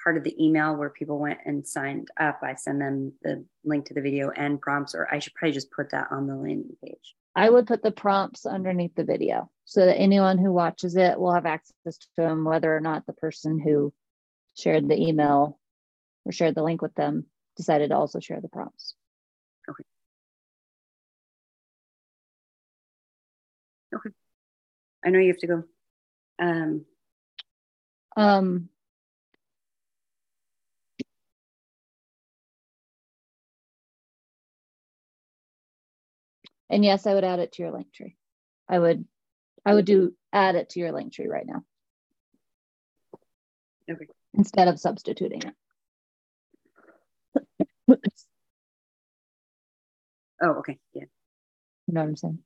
Speaker 1: part of the email where people went and signed up? I send them the link to the video and prompts, or I should probably just put that on the landing page.
Speaker 2: I would put the prompts underneath the video so that anyone who watches it will have access to them, whether or not the person who shared the email or shared the link with them decided to also share the prompts.
Speaker 1: Okay. Okay. I know you have to go. Um,
Speaker 2: Um, and yes, I would add it to your Linktree. I would, I would do add it to your Linktree right now.
Speaker 1: Okay.
Speaker 2: Instead of substituting it. (laughs)
Speaker 1: oh, okay. Yeah.
Speaker 2: You know what I'm saying?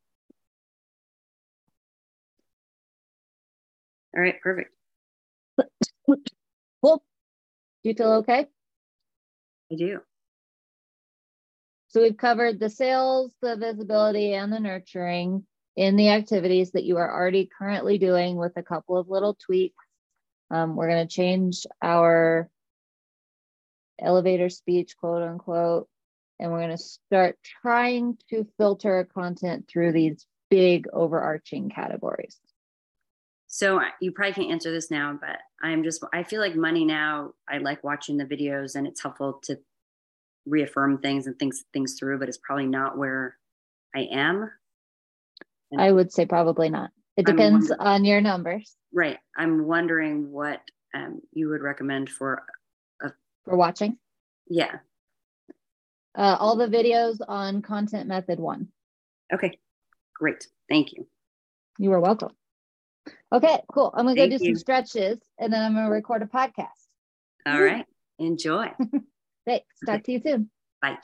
Speaker 1: All right. Perfect. (laughs)
Speaker 2: Cool. Do you feel okay?
Speaker 1: I do.
Speaker 2: So we've covered the sales, the visibility, and the nurturing in the activities that you are already currently doing with a couple of little tweaks. Um, we're going to change our elevator speech, quote unquote, and we're going to start trying to filter content through these big overarching categories.
Speaker 1: So you probably can't answer this now, but I'm just, I feel like money now, I like watching the videos and it's helpful to reaffirm things and think things through, but it's probably not where I am. And-
Speaker 2: I would say probably not. It depends on your numbers
Speaker 1: Right. I'm wondering what um, you would recommend for,
Speaker 2: for watching.
Speaker 1: yeah.
Speaker 2: Uh, all the videos on content method one.
Speaker 1: Okay. Great. Thank you.
Speaker 2: You are welcome. Okay, cool. I'm gonna go do
Speaker 1: you.
Speaker 2: some stretches and then I'm gonna record a podcast.
Speaker 1: All right. Enjoy. (laughs)
Speaker 2: Thanks. Talk to you soon.
Speaker 1: Bye.